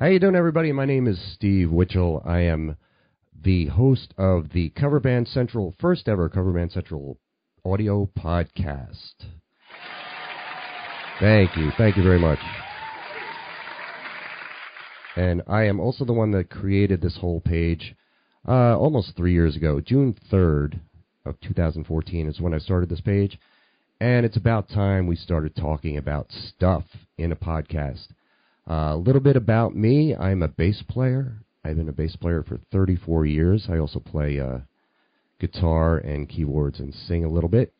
How you doing, everybody? My name is Steve Witschel. I am the host of the Cover Band Central, first ever Cover Band Central audio podcast. Thank you. Thank you very much. And I am also the one that created this whole page uh, almost three years ago. June 3rd of 2014 is when I started this page. And it's about time we started talking about stuff in a podcast. A little bit about me. I'm a bass player. I've been a bass player for 34 years. I also play uh, guitar and keyboards and sing a little bit.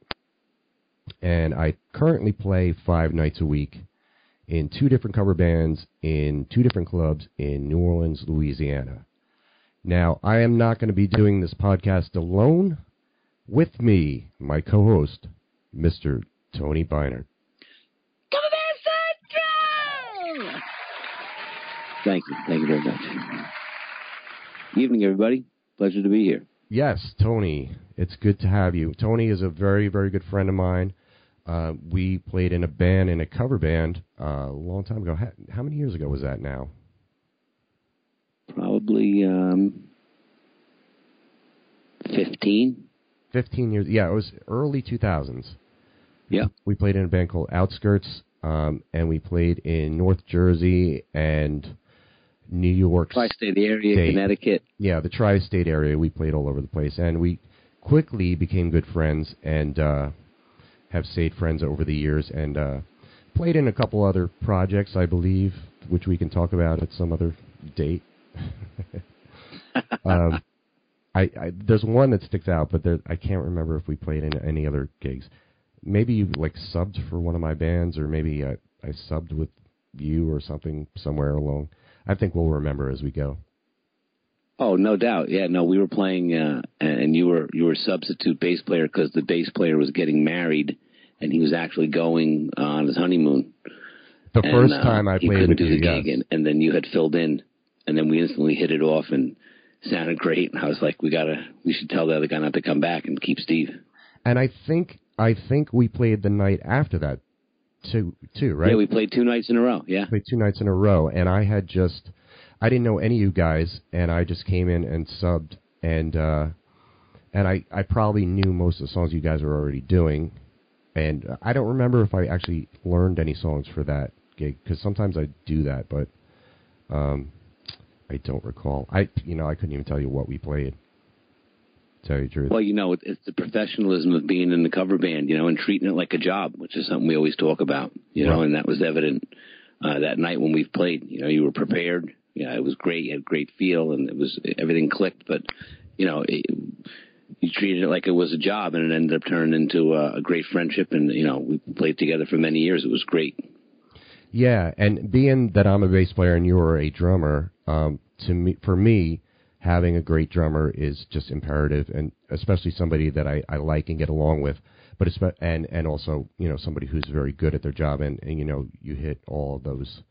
And I currently play five nights a week in two different cover bands in two different clubs in New Orleans, Louisiana. Now, I am not going to be doing this podcast alone. With me, my co host, Mr. Tony Bienert. Thank you. Thank you very much. Evening, everybody. Pleasure to be here. Yes, Tony. It's good to have you. Tony is a very, very good friend of mine. Uh, we played in a band, in a cover band, uh, a long time ago. How, how many years ago was that now? Probably um, 15. 15 years. Yeah, it was early 2000s. Yeah. We played in a band called Outskirts, um, and we played in North Jersey and New York. Tri-state area, State. Connecticut. Yeah, the tri-state area. We played all over the place, and we quickly became good friends and uh, have stayed friends over the years. And uh, played in a couple other projects, I believe, which we can talk about at some other date. um, I, I there's one that sticks out, but there, I can't remember if we played in any other gigs. Maybe you like subbed for one of my bands, or maybe I, I subbed with you or something somewhere along. I think we'll remember as we go. Oh, no doubt. Yeah, no, we were playing, uh, and you were you were substitute bass player because the bass player was getting married, and he was actually going uh, on his honeymoon. The And, first uh, time I played couldn't with do you, the yes. gig, and, and then you had filled in, and then we instantly hit it off and sounded great. And I was like, we gotta, we should tell the other guy not to come back and keep Steve. and I think I think we played the night after that too too right Yeah, we played two nights in a row. Yeah. played two nights in a row and I had just I didn't know any of you guys and I just came in and subbed and uh and I I probably knew most of the songs you guys were already doing and I don't remember if I actually learned any songs for that gig cuz sometimes I do that but um I don't recall I you know I couldn't even tell you what we played tell you the truth Well, you know, it's the professionalism of being in the cover band, you know, and treating it like a job, which is something we always talk about, you know, Right. and that was evident uh, that night when we played. You know, you were prepared. Yeah, it was great. You had great feel, and it was everything clicked. But you know, it, you treated it like it was a job, and it ended up turning into a, a great friendship. And you know, we played together for many years. It was great. Yeah, and being that I'm a bass player and you're a drummer, um, to me, for me, having a great drummer is just imperative, and especially somebody that I, I like and get along with. But it's, and and also you know somebody who's very good at their job, and, and you know you hit all those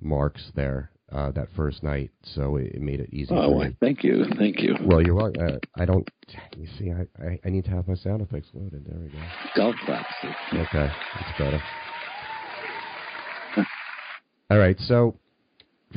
marks there uh, that first night, so it, it made it easy. Oh, for me. thank you, thank you. Well, you're welcome. Uh, I don't. You see, I, I I need to have my sound effects loaded. There we go. Golf claps. Okay, that's better. All right, so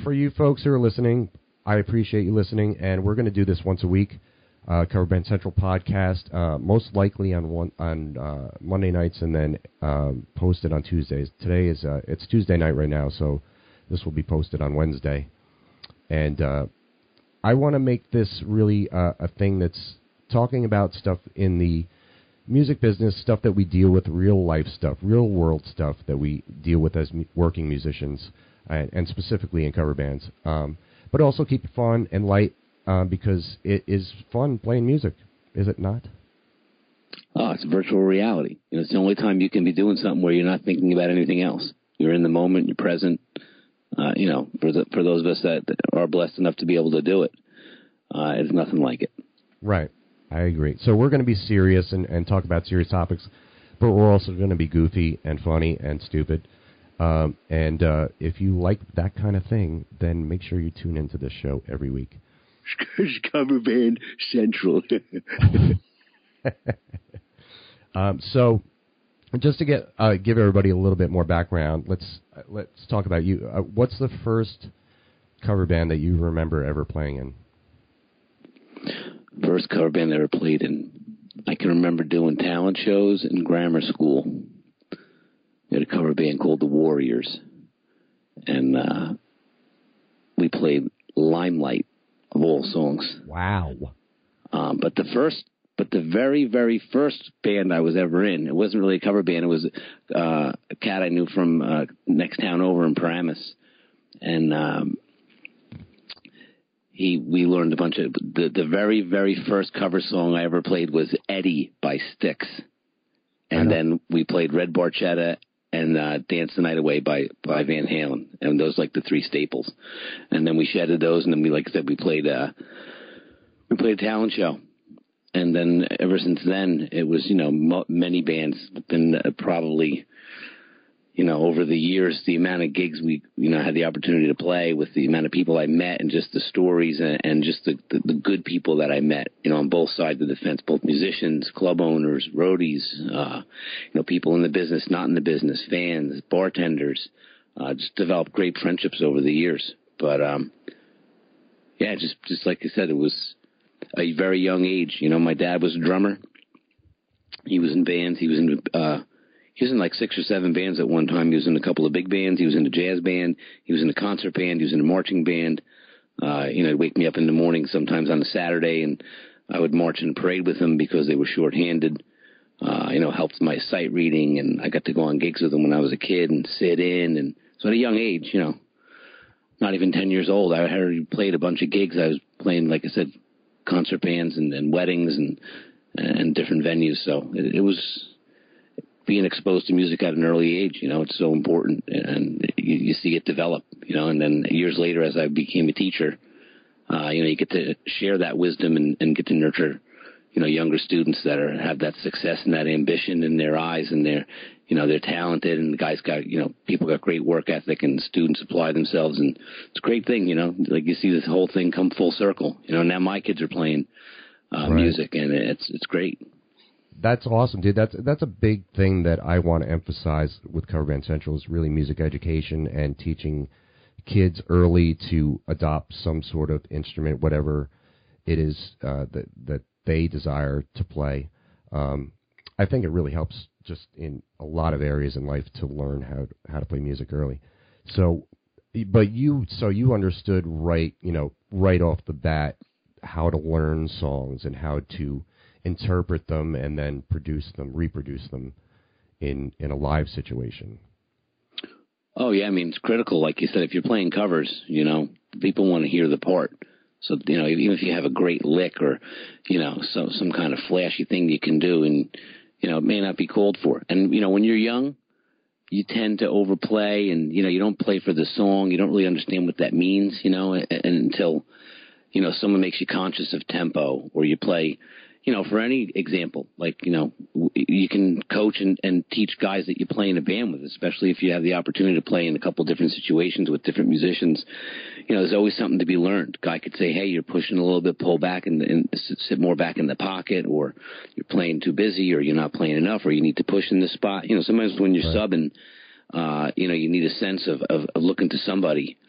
for you folks who are listening, I appreciate you listening, and we're going to do this once a week. Uh, Cover Band Central podcast, uh, most likely on one on uh, Monday nights, and then um, posted on Tuesdays. Today is uh, it's Tuesday night right now, so this will be posted on Wednesday. And uh, I want to make this really uh, a thing that's talking about stuff in the music business, stuff that we deal with, real life stuff, real world stuff that we deal with as working musicians, and, and specifically in cover bands. Um, but also keep it fun and light uh, because it is fun playing music, is it not? Oh, it's virtual reality. You know, it's the only time you can be doing something where you're not thinking about anything else. You're in the moment. You're present. Uh, you know, for the, for those of us that are blessed enough to be able to do it, uh, it's nothing like it. Right. I agree. So we're going to be serious and, and talk about serious topics, but we're also going to be goofy and funny and stupid. Um, and uh, if you like that kind of thing, then make sure you tune into this show every week. Cover band central. Um, so, just to get uh, give everybody a little bit more background, let's uh, let's talk about you. Uh, what's the first cover band that you remember ever playing in? First cover band I ever played in. I can remember doing talent shows in grammar school. We had a cover band called the Warriors, and uh, we played Limelight of all songs. Wow. Um, but the first, but the very, very first band I was ever in, it wasn't really a cover band. It was uh, a cat I knew from uh, next town over in Paramus, and um, he we learned a bunch of the the very, very first cover song I ever played was Eddie by Styx, and then we played Red Barchetta and uh, Dance the Night Away by by Van Halen, and those like the three staples. And then we shedded those, and then we like I said we played uh we played a talent show, and then ever since then it was you know mo- many bands been uh, probably you know over the years the amount of gigs we you know had the opportunity to play with the amount of people I met and just the stories and, and just the, the the good people that I met you know on both sides of the fence both musicians club owners roadies uh you know people in the business not in the business fans bartenders uh just developed great friendships over the years. But um yeah just just like I said it was a very young age. You know my dad was a drummer. He was in bands. He was in uh he was in like six or seven bands at one time. He was in a couple of big bands. He was in a jazz band. He was in a concert band. He was in a marching band. Uh, you know, he'd wake me up in the morning sometimes on a Saturday, and I would march in parade with him because they were shorthanded. Uh, you know, helped my sight reading, and I got to go on gigs with him when I was a kid and sit in. And so at a young age, you know, not even ten years old, I had already played a bunch of gigs. I was playing, like I said, concert bands and, and weddings and and different venues. So it, it was being exposed to music at an early age, you know, it's so important, and you, you see it develop, you know. And then years later, as I became a teacher, uh, you know, you get to share that wisdom and, and get to nurture, you know, younger students that are have that success and that ambition in their eyes, and they're, you know, they're talented, and the guys got, you know, people got great work ethic, and students apply themselves, and it's a great thing, you know. Like you see this whole thing come full circle, you know. Now my kids are playing uh, Right. music, and it's it's great. That's awesome, dude. That's that's a big thing that I want to emphasize with Cover Band Central is really music education and teaching kids early to adopt some sort of instrument, whatever it is uh, that that they desire to play. Um, I think it really helps just in a lot of areas in life to learn how how to play music early. So, but you so you understood right, you know, right off the bat how to learn songs and how to interpret them and then produce them, reproduce them in in a live situation. Oh yeah, I mean it's critical. Like you said, if you're playing covers, you know, people want to hear the part. So you know, even if you have a great lick or you know some some kind of flashy thing you can do, and you know it may not be called for. And you know when you're young, you tend to overplay, and you know you don't play for the song. You don't really understand what that means, you know, and, and until you know someone makes you conscious of tempo, or you play you know, for any example, like, you know, you can coach and, and teach guys that you play in a band with, especially if you have the opportunity to play in a couple different situations with different musicians. You know, there's always something to be learned. Guy could say, hey, you're pushing a little bit, pull back and, and sit more back in the pocket, or you're playing too busy, or you're not playing enough, or you need to push in this spot. You know, sometimes when you're right. subbing, uh, you know, you need a sense of, of, of looking to somebody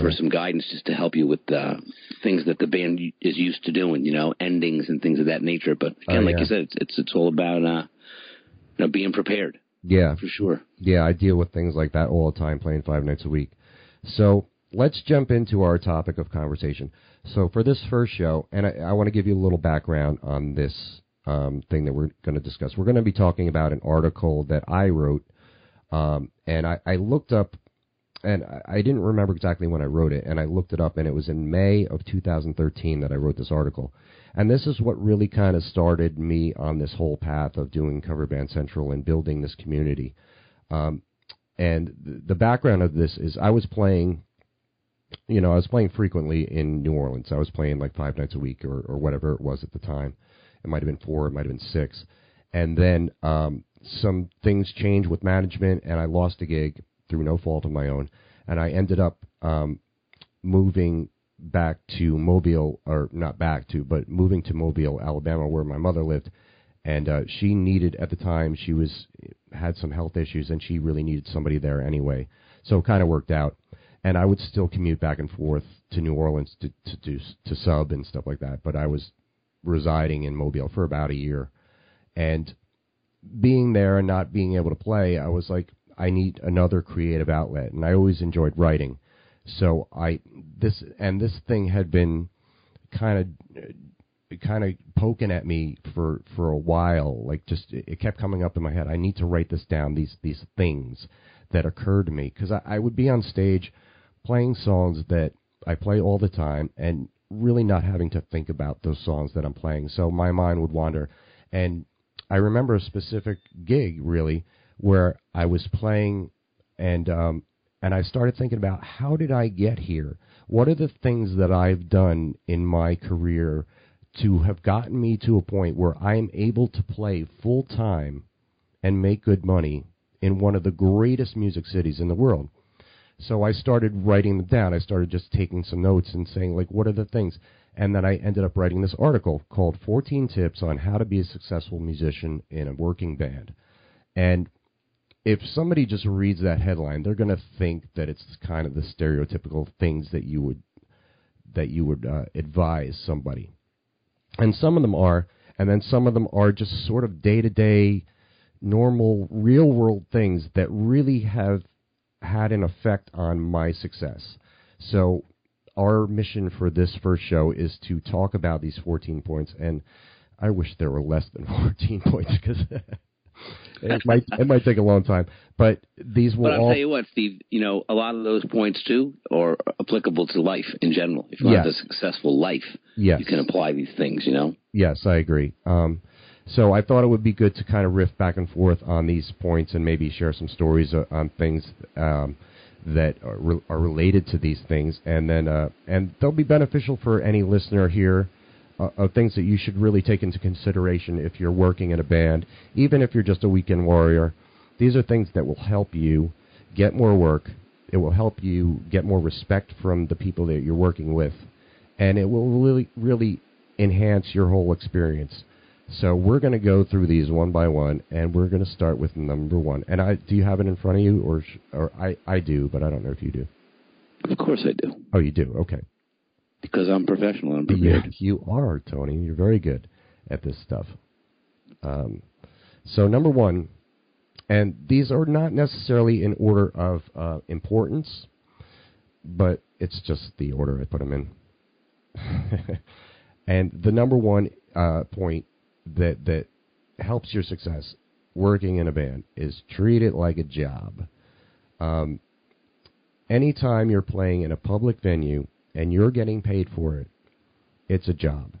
for some guidance just to help you with uh, things that the band is used to doing, you know, endings and things of that nature. But again, oh, yeah. like you said, it's, it's it's all about uh, you know being prepared. Yeah, for sure. Yeah, I deal with things like that all the time, playing five nights a week. So let's jump into our topic of conversation. So for this first show, and I, I want to give you a little background on this um, thing that we're going to discuss. We're going to be talking about an article that I wrote, um, and I, I looked up and I didn't remember exactly when I wrote it, and I looked it up, and it was in May of 2013 that I wrote this article. And this is what really kind of started me on this whole path of doing Cover Band Central and building this community. Um, and the background of this is I was playing, you know, I was playing frequently in New Orleans. I was playing like five nights a week or, or whatever it was at the time. It might have been four, it might have been six. And then um, some things changed with management, and I lost a gig through no fault of my own, and I ended up um, moving back to Mobile, or not back to, but moving to Mobile, Alabama, where my mother lived, and uh, she needed at the time she was had some health issues, and she really needed somebody there anyway, so it kind of worked out. And I would still commute back and forth to New Orleans to to to, to sub and stuff like that, but I was residing in Mobile for about a year, and being there and not being able to play, I was like, I need another creative outlet, and I always enjoyed writing. So I this and this thing had been kind of kind of poking at me for for a while. Like just it kept coming up in my head. I need to write this down. These these things that occurred to me because I, I would be on stage playing songs that I play all the time and really not having to think about those songs that I'm playing. So my mind would wander. And I remember a specific gig really where I was playing and um, and I started thinking about how did I get here? What are the things that I've done in my career to have gotten me to a point where I am able to play full time and make good money in one of the greatest music cities in the world? So I started writing them down. I started just taking some notes and saying like what are the things? And then I ended up writing this article called 14 Tips on How to Be a Successful Musician in a Working Band. And if somebody just reads that headline, they're going to think that it's kind of the stereotypical things that you would that you would uh, advise somebody. And some of them are, and then some of them are just sort of day to day, normal, real world things that really have had an effect on my success. So, our mission for this first show is to talk about these 14 points, and I wish there were less than 14 points because it might it might take a long time, but these will. But I'll all... tell you what, Steve. You know, a lot of those points too are applicable to life in general. If you yes. want a successful life, yes. you can apply these things. You know. Yes, I agree. Um, so I thought it would be good to kind of riff back and forth on these points and maybe share some stories uh, on things um, that are, re- are, related to these things, and then uh, and they'll be beneficial for any listener here uh, of things that you should really take into consideration if you're working in a band, even if you're just a weekend warrior. These are things that will help you get more work. It will help you get more respect from the people that you're working with, and it will really, really enhance your whole experience. So we're going to go through these one by one, and we're going to start with number one. And I, do you have it in front of you, or, or I, I do, but I don't know if you do. Of course I do. Oh, you do. Okay because I'm professional and prepared. Yeah, you are, Tony. You're very good at this stuff. Um, so number one, and these are not necessarily in order of uh, importance, but it's just the order I put them in. and the number one uh, point that that helps your success working in a band is treat it like a job. Um, anytime you're playing in a public venue and you're getting paid for it, it's a job.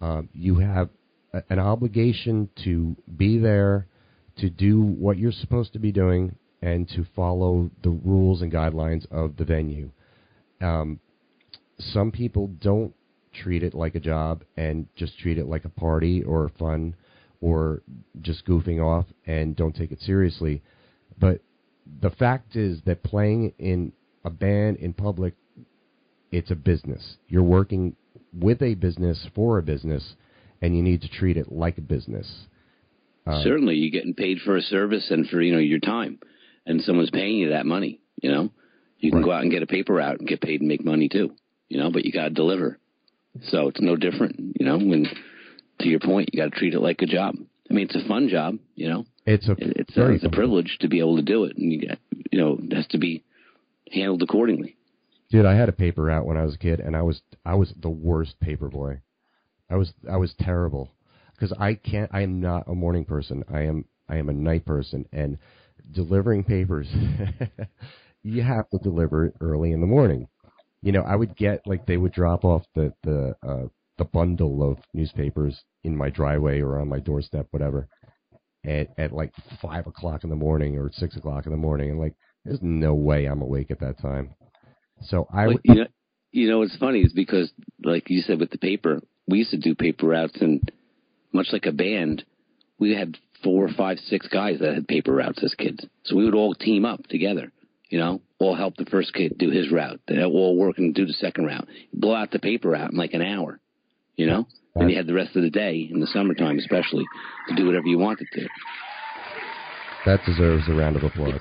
Um, you have a, an obligation to be there, to do what you're supposed to be doing, and to follow the rules and guidelines of the venue. Um, some people don't treat it like a job and just treat it like a party or fun or just goofing off and don't take it seriously. But the fact is that playing in a band in public, it's a business. You're working with a business for a business, and you need to treat it like a business. Uh, Certainly, you're getting paid for a service and for you know your time, and someone's paying you that money. You know, you can right. go out and get a paper route and get paid and make money too. You know, but you got to deliver. So it's no different. You know, when to your point, you got to treat it like a job. I mean, it's a fun job. You know, it's a it's a, it's a privilege to be able to do it, and you get you know it has to be handled accordingly. Dude, I had a paper route when I was a kid, and I was I was the worst paper boy. I was I was terrible because I can't. I am not a morning person. I am I am a night person, and delivering papers, you have to deliver it early in the morning. You know, I would get like they would drop off the the uh, the bundle of newspapers in my driveway or on my doorstep, whatever, at at like five o'clock in the morning or six o'clock in the morning, and like there's no way I'm awake at that time. So I would. You know, you know what's funny is because, like you said, with the paper, we used to do paper routes, and much like a band, we had four, five, six guys that had paper routes as kids. So we would all team up together. You know, all help the first kid do his route. They all work and do the second route. Blow out the paper route in like an hour. You know, and you had the rest of the day in the summertime, especially, to do whatever you wanted to. That deserves a round of applause.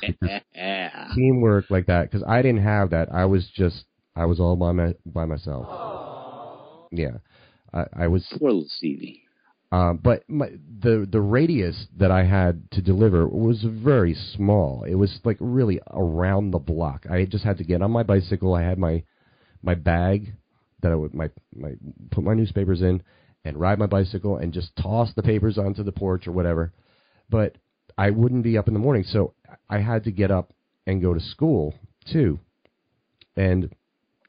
Teamwork like that, because I didn't have that. I was just, I was all by my by myself. Yeah, I, I was. Poor little Stevie. Uh, but my, the the radius that I had to deliver was very small. It was like really around the block. I just had to get on my bicycle. I had my my bag that I would my my put my newspapers in and ride my bicycle and just toss the papers onto the porch or whatever. But I wouldn't be up in the morning, so I had to get up and go to school too. And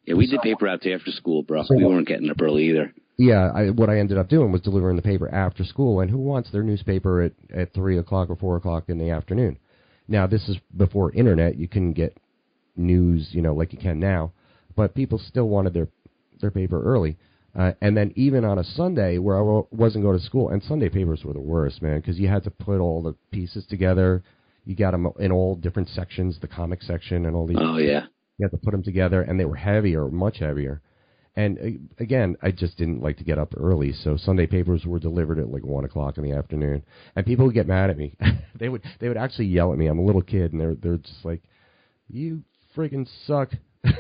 yeah, we did paper out after school, bro. So, we weren't getting up early either. Yeah, I, what I ended up doing was delivering the paper after school. And who wants their newspaper at at three o'clock or four o'clock in the afternoon? Now this is before internet. You couldn't get news, you know, like you can now, but people still wanted their their paper early. Uh, and then even on a Sunday where I wasn't going to school, and Sunday papers were the worst, man, because you had to put all the pieces together. You got them in all different sections, the comic section and all these. Oh yeah. You had to put them together, and they were heavier, much heavier. And uh, again, I just didn't like to get up early, so Sunday papers were delivered at like one o'clock in the afternoon, and people would get mad at me. they would they would actually yell at me. I'm a little kid, and they're they're just like, "You freaking suck."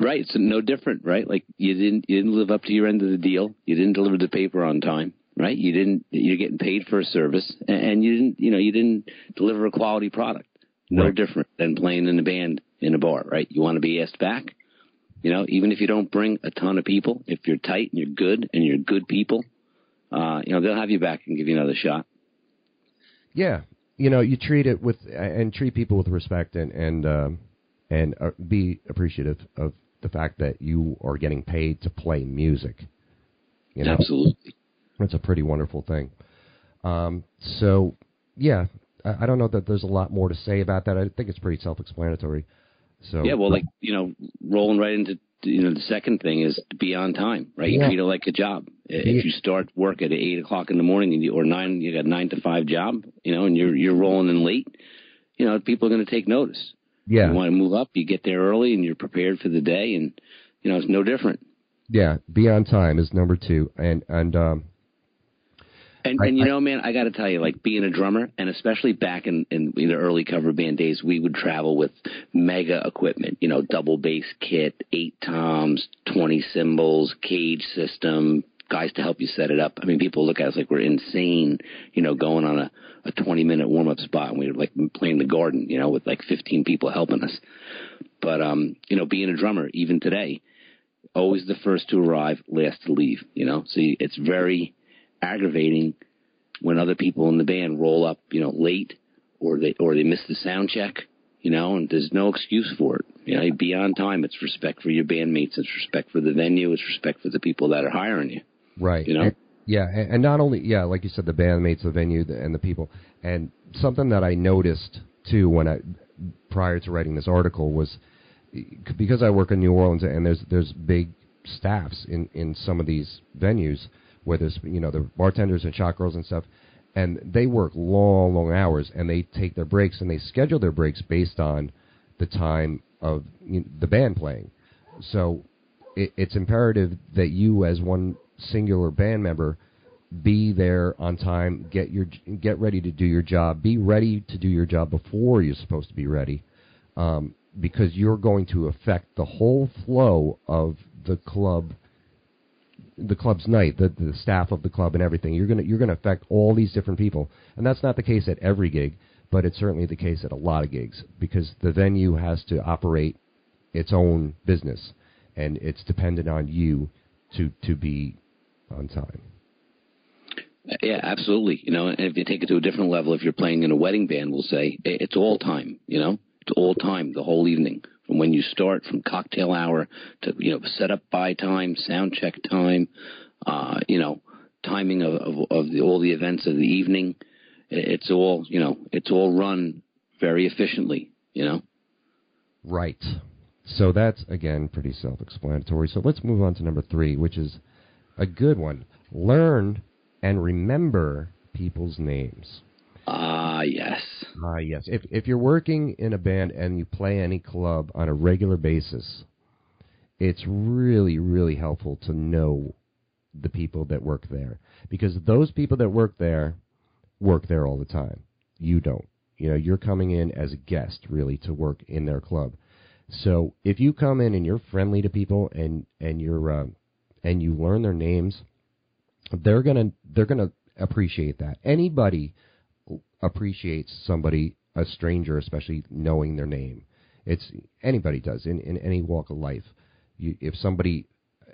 Right. So no different, right? Like you didn't you didn't live up to your end of the deal. You didn't deliver the paper on time, right? You didn't. You're getting paid for a service, and you didn't. You know, you didn't deliver a quality product. No right. different than playing in a band in a bar, right? You want to be asked back. You know, even if you don't bring a ton of people, if you're tight and you're good and you're good people, uh, you know, they'll have you back and give you another shot. Yeah, you know, you treat it with and treat people with respect and and um, and uh, be appreciative of the fact that you are getting paid to play music. You know? Absolutely. That's a pretty wonderful thing. Um, so, yeah, I, I, don't know that there's a lot more to say about that. I think it's pretty self-explanatory. So yeah, well, like you know, rolling right into you know the second thing is to be on time, right? You yeah. treat it like a job. If you start work at eight o'clock in the morning or nine, you got a nine to five job, you know, and you're you're rolling in late, you know, people are going to take notice. Yeah. You want to move up, you get there early and you're prepared for the day and you know, it's no different. Yeah, be on time is number 2 and and um and, and you know, man, I got to tell you, like being a drummer, and especially back in, in the early cover band days, we would travel with mega equipment. You know, double bass kit, eight toms, twenty cymbals, cage system, guys to help you set it up. I mean, people look at us like we're insane. You know, going on a a 20 minute warm up spot and we were like playing the garden, you know, with like 15 people helping us. But, um, you know, being a drummer, even today, always the first to arrive, last to leave, you know, so it's very aggravating when other people in the band roll up, you know, late or they, or they miss the sound check, you know, and there's no excuse for it. You know, be on time. It's respect for your bandmates. It's respect for the venue. It's respect for the people that are hiring you. Right. You know? And, yeah, and, not only yeah, like you said, the bandmates, the venue, the, and the people, and something that I noticed too when I prior to writing this article was because I work in New Orleans and there's there's big staffs in in some of these venues where there's you know the bartenders and shot girls and stuff and they work long long hours and they take their breaks and they schedule their breaks based on the time of you know, the band playing so it, it's imperative that you as one singular band member be there on time get your get ready to do your job be ready to do your job before you're supposed to be ready um, because you're going to affect the whole flow of the club the club's night, the, the staff of the club and everything. You're gonna you're gonna affect all these different people, and that's not the case at every gig, but it's certainly the case at a lot of gigs because the venue has to operate its own business, and it's dependent on you to to be on time. Yeah, absolutely. You know, and if you take it to a different level, if you're playing in a wedding band, we'll say it's all time. You know, it's all time the whole evening from when you start, from cocktail hour to you know set up by time, sound check time, uh, you know, timing of of, of the, all the events of the evening. It's all you know. It's all run very efficiently. You know. Right. So that's again pretty self-explanatory. So let's move on to number three, which is a good one. Learn and remember people's names. Ah, yes. Ah, yes. If if you're working in a band and you play any club on a regular basis, it's really really helpful to know the people that work there because those people that work there work there all the time. You don't. You know, you're coming in as a guest really to work in their club. So if you come in and you're friendly to people and and you're uh, and you learn their names, they're gonna they're gonna appreciate that. Anybody appreciates somebody, a stranger, especially knowing their name. It's anybody does in, in any walk of life. You, if somebody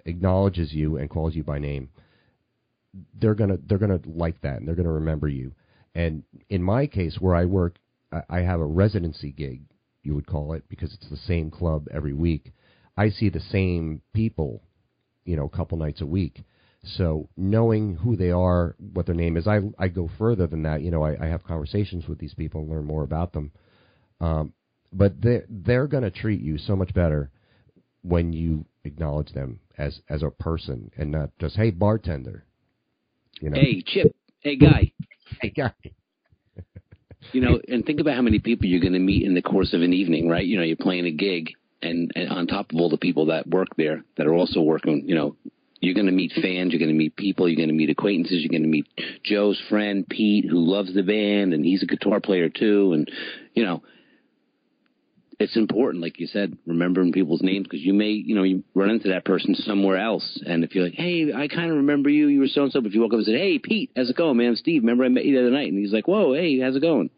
acknowledges you and calls you by name, they're gonna they're gonna like that and they're gonna remember you. And in my case, where I work, I, I have a residency gig, you would call it, because it's the same club every week. I see the same people, you know, a couple nights a week so knowing who they are, what their name is, I I go further than that. You know, I, I have conversations with these people and learn more about them. Um, but they they're going to treat you so much better when you acknowledge them as as a person and not just hey bartender. You know, hey Chip, hey guy, hey guy. you know, and think about how many people you're going to meet in the course of an evening, right? You know, you're playing a gig, and, and on top of all the people that work there that are also working, you know, you're going to meet fans, you're going to meet people, you're going to meet acquaintances, you're going to meet Joe's friend Pete, who loves the band, and he's a guitar player too. And you know, it's important, like you said, remembering people's names because you may, you know, you run into that person somewhere else, and if you're like, hey, I kind of remember you, you were so and so. But if you walk up and say, hey, Pete, how's it going, man? Steve, remember I met you the other night, and he's like, whoa, hey, how's it going?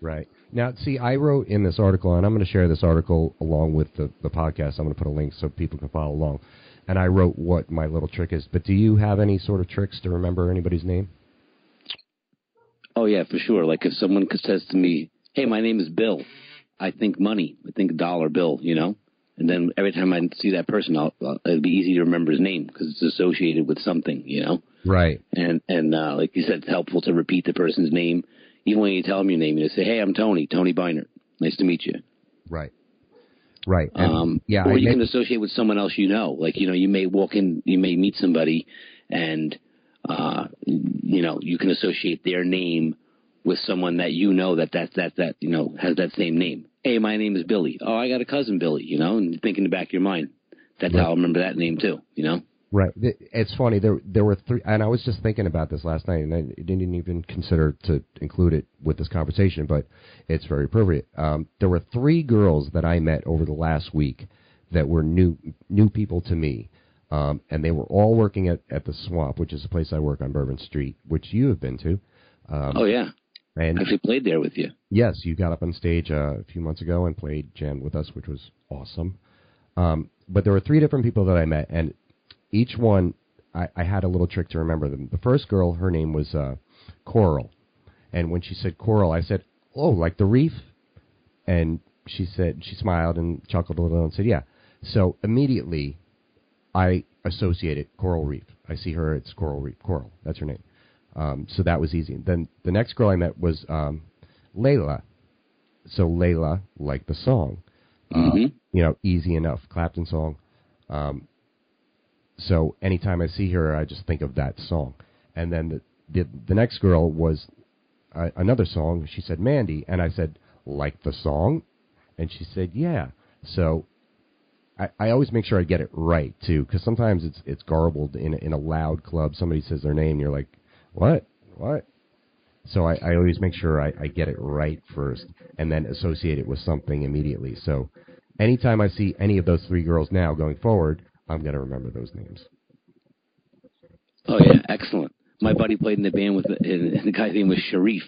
Right. Now, see, I wrote in this article, and I'm going to share this article along with the, the podcast. I'm going to put a link so people can follow along and I wrote what my little trick is. But do you have any sort of tricks to remember anybody's name? Oh yeah, for sure. Like if someone says to me, "Hey, my name is Bill," I think money. I think dollar bill. You know. And then every time I see that person, I'll, I'll, it'll be easy to remember his name because it's associated with something, you know. Right. And and uh, like you said, it's helpful to repeat the person's name, even when you tell them your name. You say, "Hey, I'm Tony. Tony Bienert. Nice to meet you." Right. Right. And, um, yeah. Or I you can associate with someone else you know. Like, you know, you may walk in, you may meet somebody and, uh, you know, you can associate their name with someone that you know that that, that, that, you know, has that same name. Hey, my name is Billy. Oh, I got a cousin Billy, you know, and think in the back of your mind. That's right. how I remember that name too, you know? Right. It's funny. There there were three, and I was just thinking about this last night, and I didn't even consider to include it with this conversation, but it's very appropriate. Um, there were three girls that I met over the last week that were new new people to me, um, and they were all working at at the Swamp, which is a place I work on Bourbon Street, which you have been to. Um, oh yeah. And I actually played there with you. Yes, you got up on stage uh, a few months ago and played jammed with us, which was awesome. Um, but there were three different people that I met, and each one I, I had a little trick to remember them. The first girl, her name was uh, Coral, and when she said Coral, I said, "Oh, like the reef," and she said she smiled and chuckled a little and said, "Yeah." So immediately, I associated Coral Reef. I see her. It's Coral Reef. Coral. That's her name. Um, so that was easy. Then the next girl I met was um, Layla. So Layla, like the song, Mhm. uh, you know, easy enough, Clapton song. Um, so anytime I see her, I just think of that song. And then the the, the next girl was uh, another song. She said Mandy, and I said like the song, and she said yeah. So I, I always make sure I get it right too, because sometimes it's it's garbled in in a loud club. Somebody says their name, and you're like, what, what? So I, I always make sure I, I get it right first, and then associate it with something immediately. So anytime I see any of those three girls now going forward, I'm going to remember those names. Oh yeah, excellent. My buddy played in the band with and the guy's name was Sharif,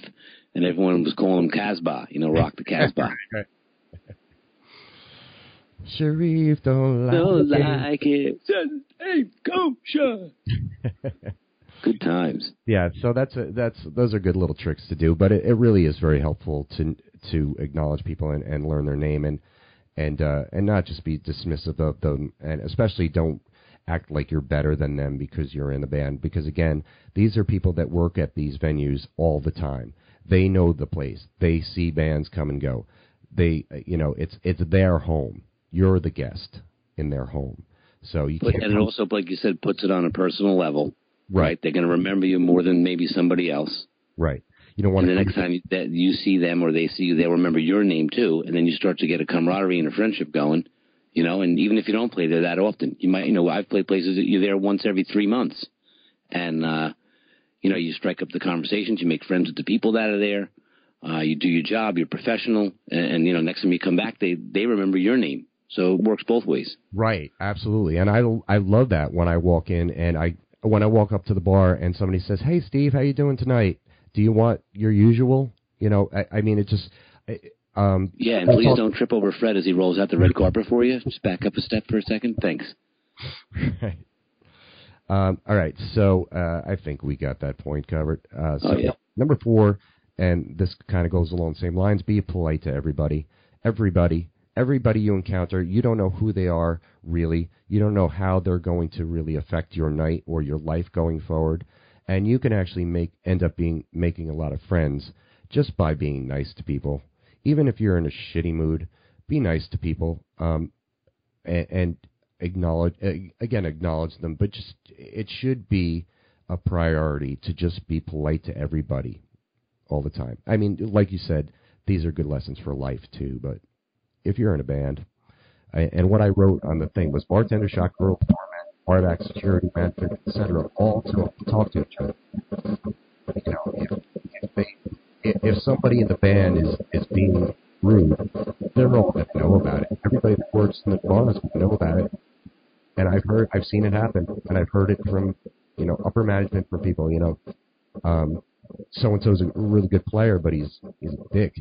and everyone was calling him Casbah. You know, Rock the Casbah. Sharif don't like Don't it. like it. Hey, kosher. Good times. Yeah, so that's a, that's those are good little tricks to do, but it, it really is very helpful to to acknowledge people and, and learn their name and and uh, and not just be dismissive of them, and especially don't act like you're better than them because you're in the band. Because again, these are people that work at these venues all the time. They know the place. They see bands come and go. They, you know, it's it's their home. You're the guest in their home, so you can't. and it also, like you said, puts it on a personal level. Right. They're going to remember you more than maybe somebody else. right. You don't want And the next time that you see them or they see you, they'll remember your name too. And then you start to get a camaraderie and a friendship going. You know, and even if you don't play there that often, you might, you know, I've played places that you're there once every three months, and uh, you know, you strike up the conversations, you make friends with the people that are there. Uh, you do your job, you're professional, and, and you know, next time you come back, they they remember your name. So it works both ways. Right, absolutely, and I I love that when I walk in and I when I walk up to the bar and somebody says, "Hey, Steve, how you doing tonight? Do you want your usual?" You know, I, I mean, it just, I- um, Yeah, and please don't trip over Fred as he rolls out the red carpet for you. Just back up a step for a second. Thanks. Right. Um, all right, so uh, I think we got that point covered. Uh, so Oh, yeah. number four, and this kind of goes along the same lines: be polite to everybody. Everybody, everybody you encounter, you don't know who they are really. You don't know how they're going to really affect your night or your life going forward, and you can actually make end up being making a lot of friends just by being nice to people. Even if you're in a shitty mood, be nice to people. Um, and, and acknowledge again acknowledge them but just it should be a priority to just be polite to everybody all the time i mean like you said these are good lessons for life too but if you're in a band I, and what i wrote on the thing was bartender shot girl barback security manager etc all to talk to each other you know if, if they if, somebody in the band is is being rude they're all going to know about it everybody that works in the bar is going to know about it and I've heard, I've seen it happen, and I've heard it from, you know, upper management from people. You know, um, so and so's a really good player, but he's he's a dick.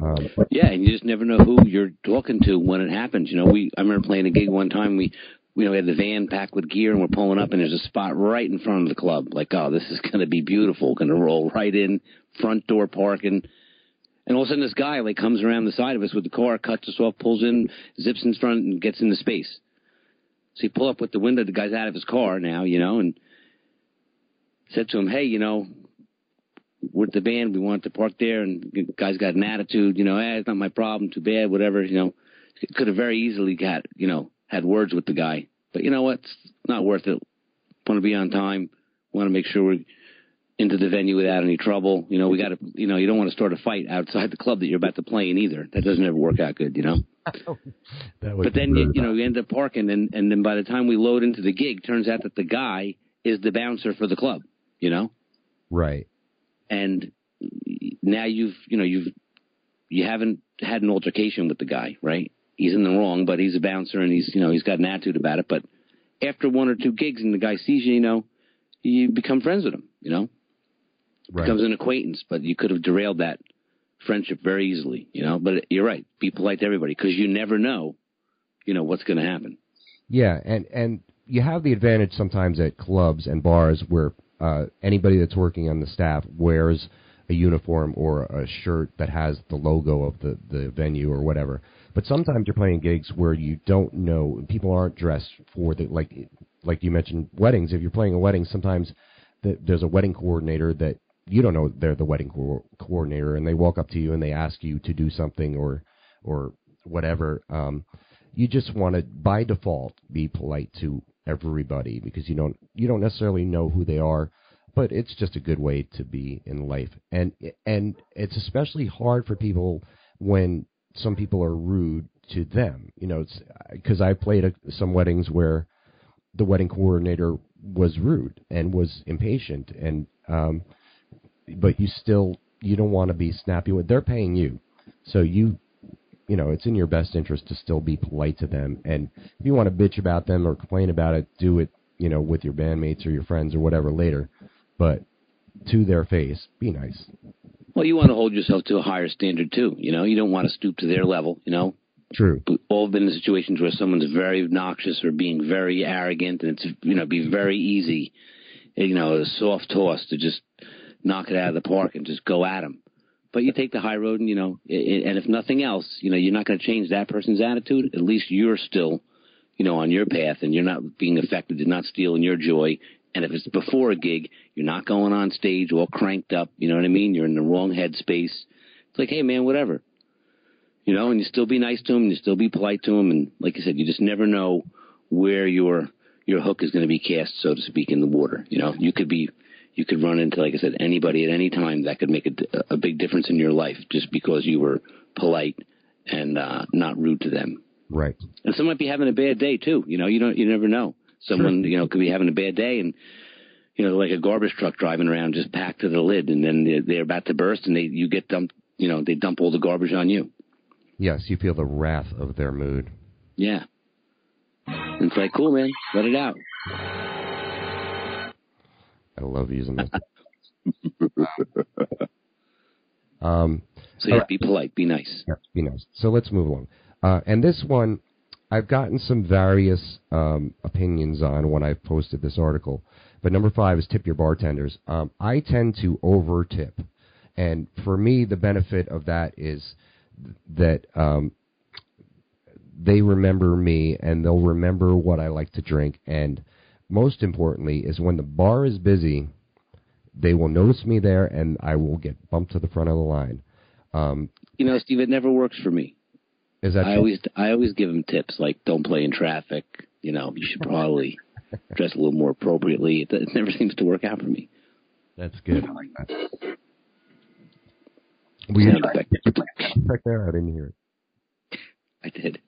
Um, Yeah, and you just never know who you're talking to when it happens. You know, we I remember playing a gig one time. We you know we had the van packed with gear, and we're pulling up, and there's a spot right in front of the club. Like, oh, this is going to be beautiful. Going to roll right in, front door parking. And all of a sudden, this guy like comes around the side of us with the car, cuts us off, pulls in, zips in front, and gets into space. So he pull up with the window. The guy's out of his car now, you know, and said to him, "Hey, you know, we're the band. We want to park there, and the guy's got an attitude. You know, eh, it's not my problem. Too bad. Whatever. You know, could have very easily got you know had words with the guy, but you know what? It's not worth it. Want to be on time. Want to make sure we're into the venue without any trouble. You know, we got to. You know, you don't want to start a fight outside the club that you're about to play in either. That doesn't ever work out good. You know. that would But then you, you know you end up parking, and and then by the time we load into the gig, turns out that the guy is the bouncer for the club. You know right, and now you've you know you've you haven't had an altercation with the guy, right? He's in the wrong, but he's a bouncer and he's you know he's got an attitude about it. But after one or two gigs and the guy sees you, you know, you become friends with him. You know, right. becomes an acquaintance. But you could have derailed that friendship very easily. You know, but you're right. Be polite to everybody because you never know, you know, what's going to happen. Yeah, and and you have the advantage sometimes at clubs and bars where uh, anybody that's working on the staff wears a uniform or a shirt that has the logo of the the venue or whatever. But sometimes you're playing gigs where you don't know people aren't dressed for the like like you mentioned weddings. If you're playing a wedding, sometimes the, there's a wedding coordinator that you don't know they're the wedding co- coordinator, and they walk up to you and they ask you to do something or or whatever. Um, you just want to by default be polite to everybody because you don't you don't necessarily know who they are but it's just a good way to be in life and and it's especially hard for people when some people are rude to them you know it's because i played a, some weddings where the wedding coordinator was rude and was impatient and um but you still you don't want to be snappy with they're paying you so you you know, it's in your best interest to still be polite to them. And if you want to bitch about them or complain about it, do it, you know, with your bandmates or your friends or whatever later. But to their face, be nice. Well, you want to hold yourself to a higher standard too. You know, you don't want to stoop to their level. You know. True. We've all been in situations where someone's very obnoxious or being very arrogant, and it's you know be very easy, you know, a soft toss to just knock it out of the park and just go at them but you take the high road, and you know, and if nothing else, you know, you're not going to change that person's attitude. At least you're still, you know, on your path, and you're not being affected. You're not stealing your joy. And if it's before a gig, you're not going on stage all cranked up. You know what I mean? You're in the wrong headspace. It's like, hey, man, whatever. You know, and you still be nice to them, and you still be polite to them, and like I said, you just never know where your your hook is going to be cast, so to speak, in the water. You know, you could be you could run into, like I said, anybody at any time that could make a, a big difference in your life just because you were polite and uh, not rude to them. Right. And some might be having a bad day too. You know, you don't, you never know. Someone, sure. you know, could be having a bad day and, you know, like a garbage truck driving around just packed to the lid and then they're, they're about to burst and they, you get dumped, you know, they dump all the garbage on you. Yes, you feel the wrath of their mood. Yeah. And it's like, cool, man, let it out. I love using that. um, so yeah, right. be polite, be nice. Yeah, be nice. So let's move along. Uh, and this one, I've gotten some various um, opinions on when I've posted this article. But number five is tip your bartenders. Um, I tend to over tip, and for me, the benefit of that is that um, they remember me and they'll remember what I like to drink and most importantly is when the bar is busy, they will notice me there, and I will get bumped to the front of the line. Um, you know, Steve, it never works for me. Is that? I true? always I always give them tips like don't play in traffic. You know, you should probably dress a little more appropriately. It, it never seems to work out for me. That's good. I like that. Were you back, back there? I didn't hear it. I did.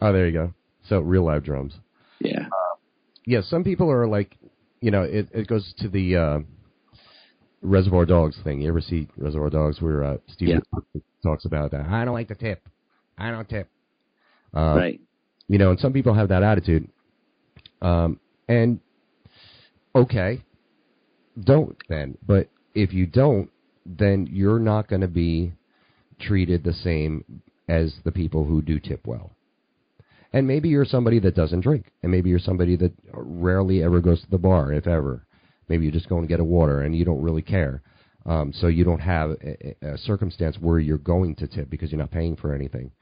Oh, there you go. So real live drums. Yeah. Uh, yeah, some people are like, you know, it, it goes to the uh, Reservoir Dogs thing. You ever see Reservoir Dogs where uh, Steve yeah. talks about that? I don't like the tip. I don't tip. Uh, right. You know, and some people have that attitude. Um, and okay, don't then. But if you don't, then you're not going to be treated the same as the people who do tip well. And maybe you're somebody that doesn't drink, and maybe you're somebody that rarely ever goes to the bar, if ever. Maybe you're just go and get a water, and you don't really care. Um, so you don't have a, a, circumstance where you're going to tip because you're not paying for anything.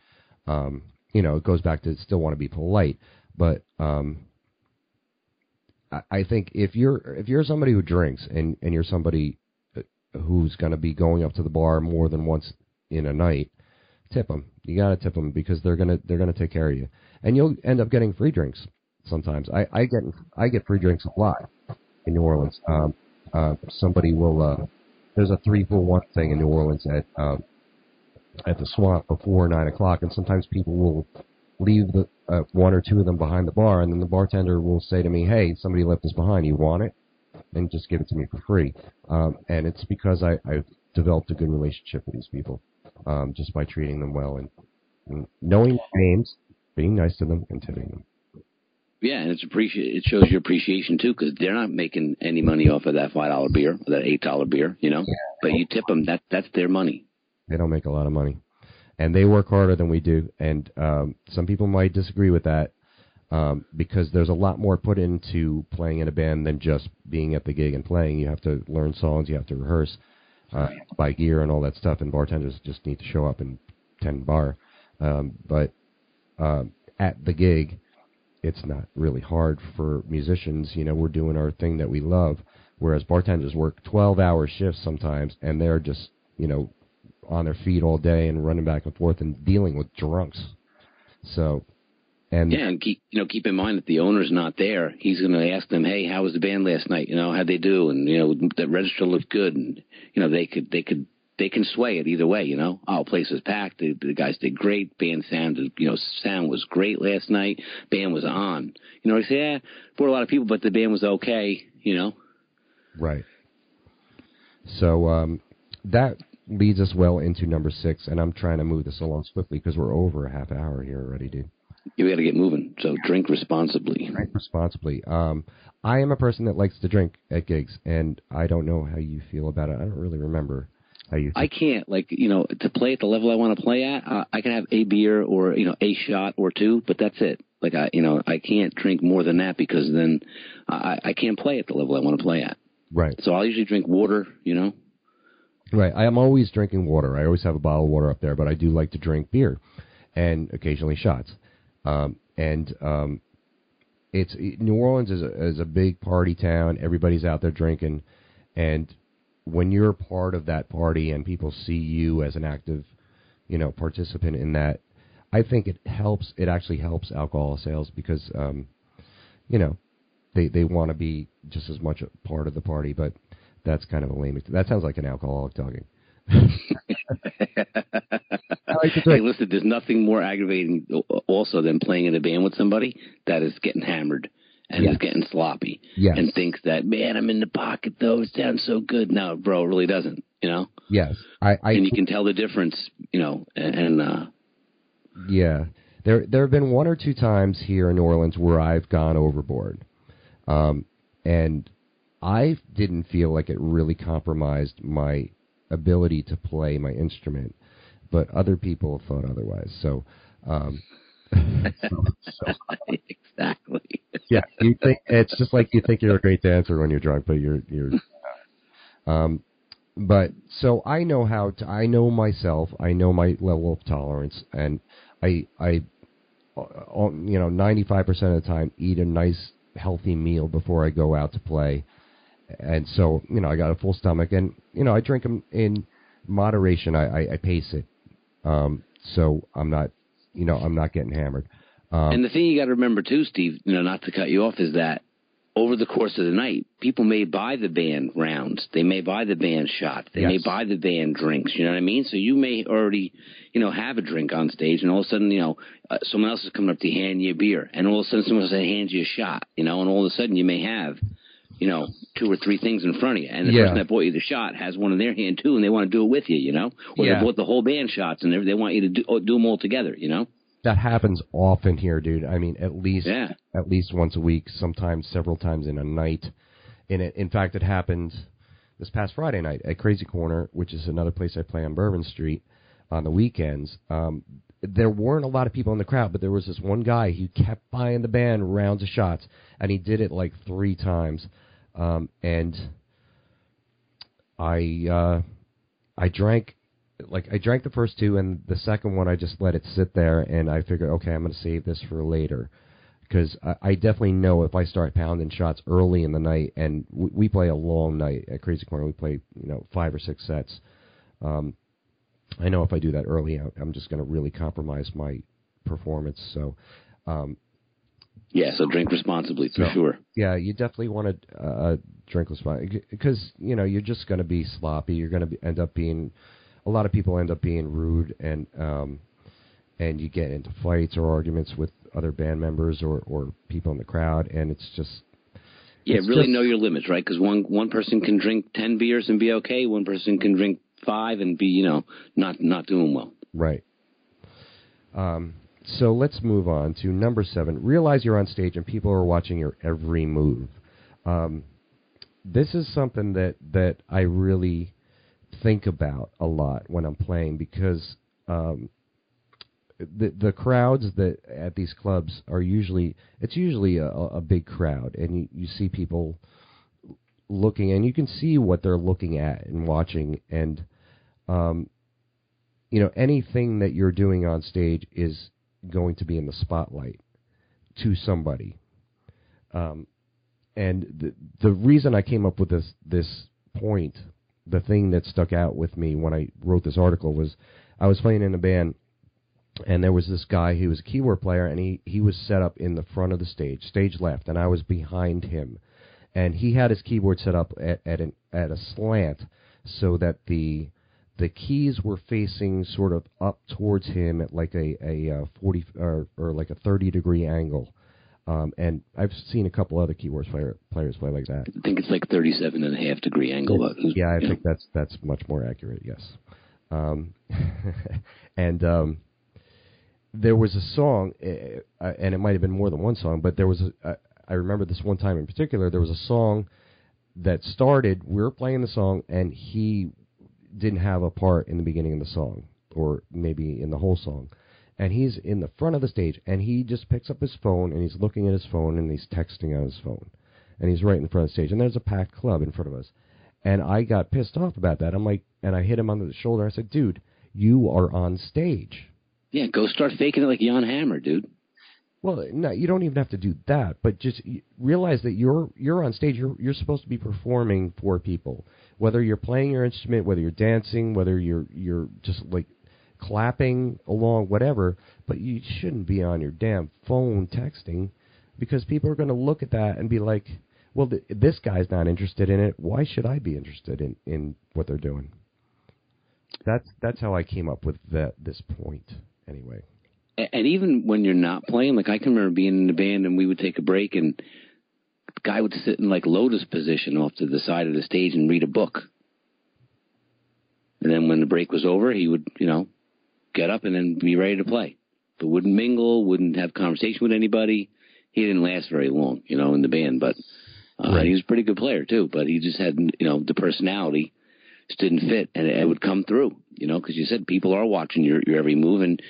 Um, you know, it goes back to still want to be polite, but um, I, I think if you're if you're somebody who drinks and and you're somebody uh, who's going to be going up to the bar more than once in a night, tip them. You got to tip them because they're gonna they're gonna take care of you and you'll end up getting free drinks sometimes. I, I get I get free drinks a lot in New Orleans. Um, uh, somebody will uh, there's a three for one thing in New Orleans at uh, at the Swamp before nine o'clock, and sometimes people will leave the uh, one or two of them behind the bar, and then the bartender will say to me, "Hey, somebody left this behind. You want it?" And just give it to me for free. Um, and it's because I, I've developed a good relationship with these people um, just by treating them well and, and knowing names being nice to them and tipping them. Yeah, and it's appreciate. It shows your appreciation too, because they're not making any money off of that five dollar beer, or that eight dollar beer, you know. Yeah. But you tip them, that that's their money. They don't make a lot of money, and they work harder than we do. And um, some people might disagree with that, um, because there's a lot more put into playing in a band than just being at the gig and playing. You have to learn songs, you have to rehearse, uh, buy gear and all that stuff, and bartenders just need to show up and tend bar. Um, but um, at the gig, it's not really hard for musicians. You know, we're doing our thing that we love, whereas bartenders work 12-hour shifts sometimes, and they're just you know on their feet all day and running back and forth and dealing with drunks. So and yeah, and keep you know keep in mind that the owner's not there. He's going to ask them, "Hey, how was the band last night? You know, how'd they do? And you know, the register looked good, and you know they could they could they can sway it either way. You know, oh, place was packed. The, the guys did great. Band sounded you know sound was great last night. Band was on. You know, I say, yeah, brought a lot of people, but the band was okay. You know, right. So um, that leads us well into number six, and I'm trying to move this along swiftly because we're over a half hour here already, dude you got to get moving. So drink responsibly. Drink responsibly. Um, I am a person that likes to drink at gigs, and I don't know how you feel about it. I don't really remember. I can't like you know to play at the level I want to play at. Uh, I can have a beer or you know a shot or two, but that's it. Like I you know I can't drink more than that because then I I can't play at the level I want to play at. Right. So I'll usually drink water. You know. Right. I am always drinking water. I always have a bottle of water up there, but I do like to drink beer and occasionally shots. Um, and um, it's New Orleans is a, is a big party town. Everybody's out there drinking, and when you're part of that party and people see you as an active, you know, participant in that, I think it helps. It actually helps alcohol sales because, um, you know, they they want to be just as much a part of the party. But that's kind of a lame. That sounds like an alcoholic talking. Like hey, listen, there's nothing more aggravating also than playing in a band with somebody that is getting hammered and yes. is getting sloppy yes. and thinks that, man, I'm in the pocket though. It sounds so good. No, bro, it really doesn't, you know? Yes. I, I and you can tell the difference, you know, and, and uh, yeah. There, there have been one or two times here in New Orleans where I've gone overboard. Um, and I didn't feel like it really compromised my ability to play my instrument but other people thought otherwise. So, um, so, exactly. Yeah, you think it's just like you think you're a great dancer when you're drunk, but you're you're. Um, but so I know how to. I know myself. I know my level of tolerance, and I I, uh, you know, ninety five percent of the time eat a nice healthy meal before I go out to play, and so you know I got a full stomach, and you know I drink them in moderation. I, I, I pace it. Um, so I'm not, you know, I'm not getting hammered. Um, and the thing you got to remember too, Steve, you know, not to cut you off, is that over the course of the night, people may buy the band rounds. They may buy the band shots. They yes. may buy the band drinks. You know what I mean? So you may already, you know, have a drink on stage, and all of a sudden, you know, uh, someone else is coming up to hand you a beer, and all of a sudden, someone else hands you a shot. You know, and all of a sudden, you may have you know, two or three things in front of you. And the yeah. person that bought you the shot has one in their hand too, and they want to do it with you, you know? Or yeah. they bought the whole band shots and they want you to do, do them all together, you know? That happens often here, dude. I mean, at least yeah. at least once a week, sometimes several times in a night. In it, in fact, it happened this past Friday night at Krazy Korner, which is another place I play on Bourbon Street on the weekends. Um, there weren't a lot of people in the crowd, but there was this one guy who kept buying the band rounds of shots, and he did it like three times. Um, and I uh, I drank like I drank the first two, and the second one I just let it sit there, and I figured, okay, I'm going to save this for later because I, I definitely know if I start pounding shots early in the night, and we, we play a long night at Krazy Korner, we play you know five or six sets. Um, I know if I do that early, I'm just going to really compromise my performance. So um, yeah, so drink responsibly for so, sure. Yeah, you definitely want to uh, drink responsibly because you know you're just going to be sloppy. You're going to end up being a lot of people end up being rude and um, and you get into fights or arguments with other band members or or people in the crowd, and it's just yeah, it's really just, know your limits, right? Because one one person can drink ten beers and be okay. One person can drink five and be you know not not doing well. Right. Um, so let's move on to number seven. Realize you're on stage and people are watching your every move. Um, this is something that that I really think about a lot when I'm playing because um, the the crowds that at these clubs are usually it's usually a, a big crowd, and you, you see people looking, and you can see what they're looking at and watching, and um, you know anything that you're doing on stage is going to be in the spotlight to somebody. Um, and the the reason I came up with this this point, the thing that stuck out with me when I wrote this article was I was playing in a band and there was this guy he was a keyboard player and he he was set up in the front of the stage stage left and i was behind him. And he had his keyboard set up at at, an, at a slant so that the the keys were facing sort of up towards him at like a a uh, 40 or, or like a 30 degree angle um, and I've seen a couple other keyboard player, players play like that. I think it's like 37 and a half degree angle. Yeah, I think that's that's much more accurate. Yes, um, and um, there was a song, uh, uh, and it might have been more than one song, but there was a. Uh, I remember this one time in particular. There was a song that started. We were playing the song, and he didn't have a part in the beginning of the song, or maybe in the whole song. And he's in the front of the stage, and he just picks up his phone, and he's looking at his phone, and he's texting on his phone, and he's right in front of the stage. And there's a packed club in front of us, and I got pissed off about that. I'm like, and I hit him on the shoulder. I said, "Dude, you are on stage." Yeah, go start faking it like Jan Hammer, dude. Well, no, you don't even have to do that, but just realize that you're you're on stage. You're you're supposed to be performing for people, whether you're playing your instrument, whether you're dancing, whether you're you're just like clapping along, whatever. But you shouldn't be on your damn phone texting, because people are going to look at that and be like, "Well, th- this guy's not interested in it. Why should I be interested in in what they're doing?" That's that's how I came up with that this point anyway. And even when you're not playing, like I can remember being in the band and we would take a break and the guy would sit in like lotus position off to the side of the stage and read a book. And then when the break was over, he would, you know, get up and then be ready to play. But wouldn't mingle, wouldn't have conversation with anybody. He didn't last very long, you know, in the band, but uh, right. he was a pretty good player too. But he just had, you know, the personality just didn't fit, and it, it would come through, you know, because you said people are watching your your every move, and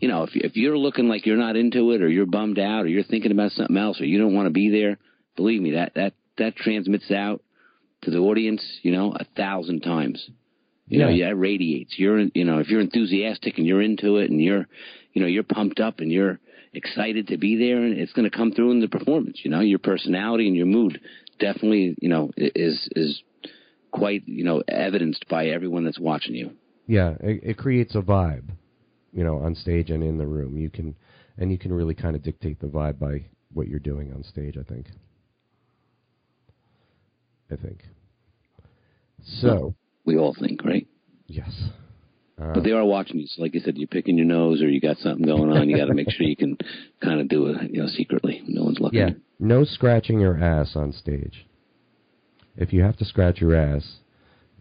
you know, if if you're looking like you're not into it, or you're bummed out, or you're thinking about something else, or you don't want to be there, believe me, that that that transmits out to the audience, you know, a thousand times. You yeah. know, yeah, it radiates. You're, you know, if you're enthusiastic and you're into it, and you're, you know, you're pumped up and you're excited to be there, and it's going to come through in the performance. You know, your personality and your mood definitely, you know, is is quite you know evidenced by everyone that's watching you. Yeah, it, it creates a vibe, you know, on stage and in the room. You can and you can really kind of dictate the vibe by what you're doing on stage. I think. I think. So we all think, right? Yes. Uh, but they are watching you. So, like you said, you're picking your nose, or you got something going on. You got to make sure you can kind of do it, you know, secretly. No one's looking. Yeah. No scratching your ass on stage. If you have to scratch your ass,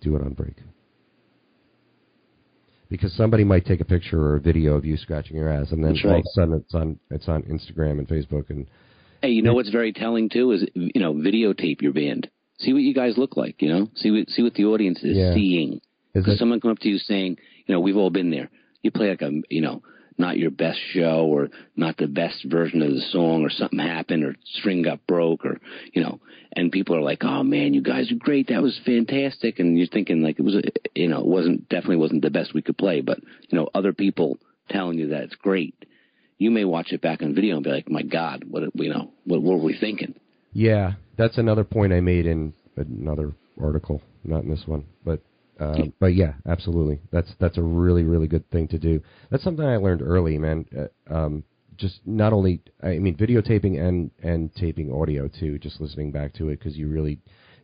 do it on break. Because somebody might take a picture or a video of you scratching your ass, and then That's all right. of a sudden it's on it's on Instagram and Facebook and. Hey, you know what's very telling too is you know videotape your band. See what you guys look like. You know, see what see what the audience is Yeah. seeing. Because it- someone come up to you saying, you know, we've all been there. You play like a, you know, not your best show or not the best version of the song or something happened or string got broke or, you know, and people are like, oh man, you guys are great. That was fantastic. And you're thinking like it was, a, you know, it wasn't, definitely wasn't the best we could play, but, you know, other people telling you that it's great. You may watch it back on video and be like, my God, what, you know, what, what were we thinking? Yeah, that's another point I made in another article, not in this one, but uh, but yeah, absolutely. That's that's a really really good thing to do. That's something I learned early, man. Uh, um, just not only I mean videotaping and and taping audio too. Just listening back to it because you really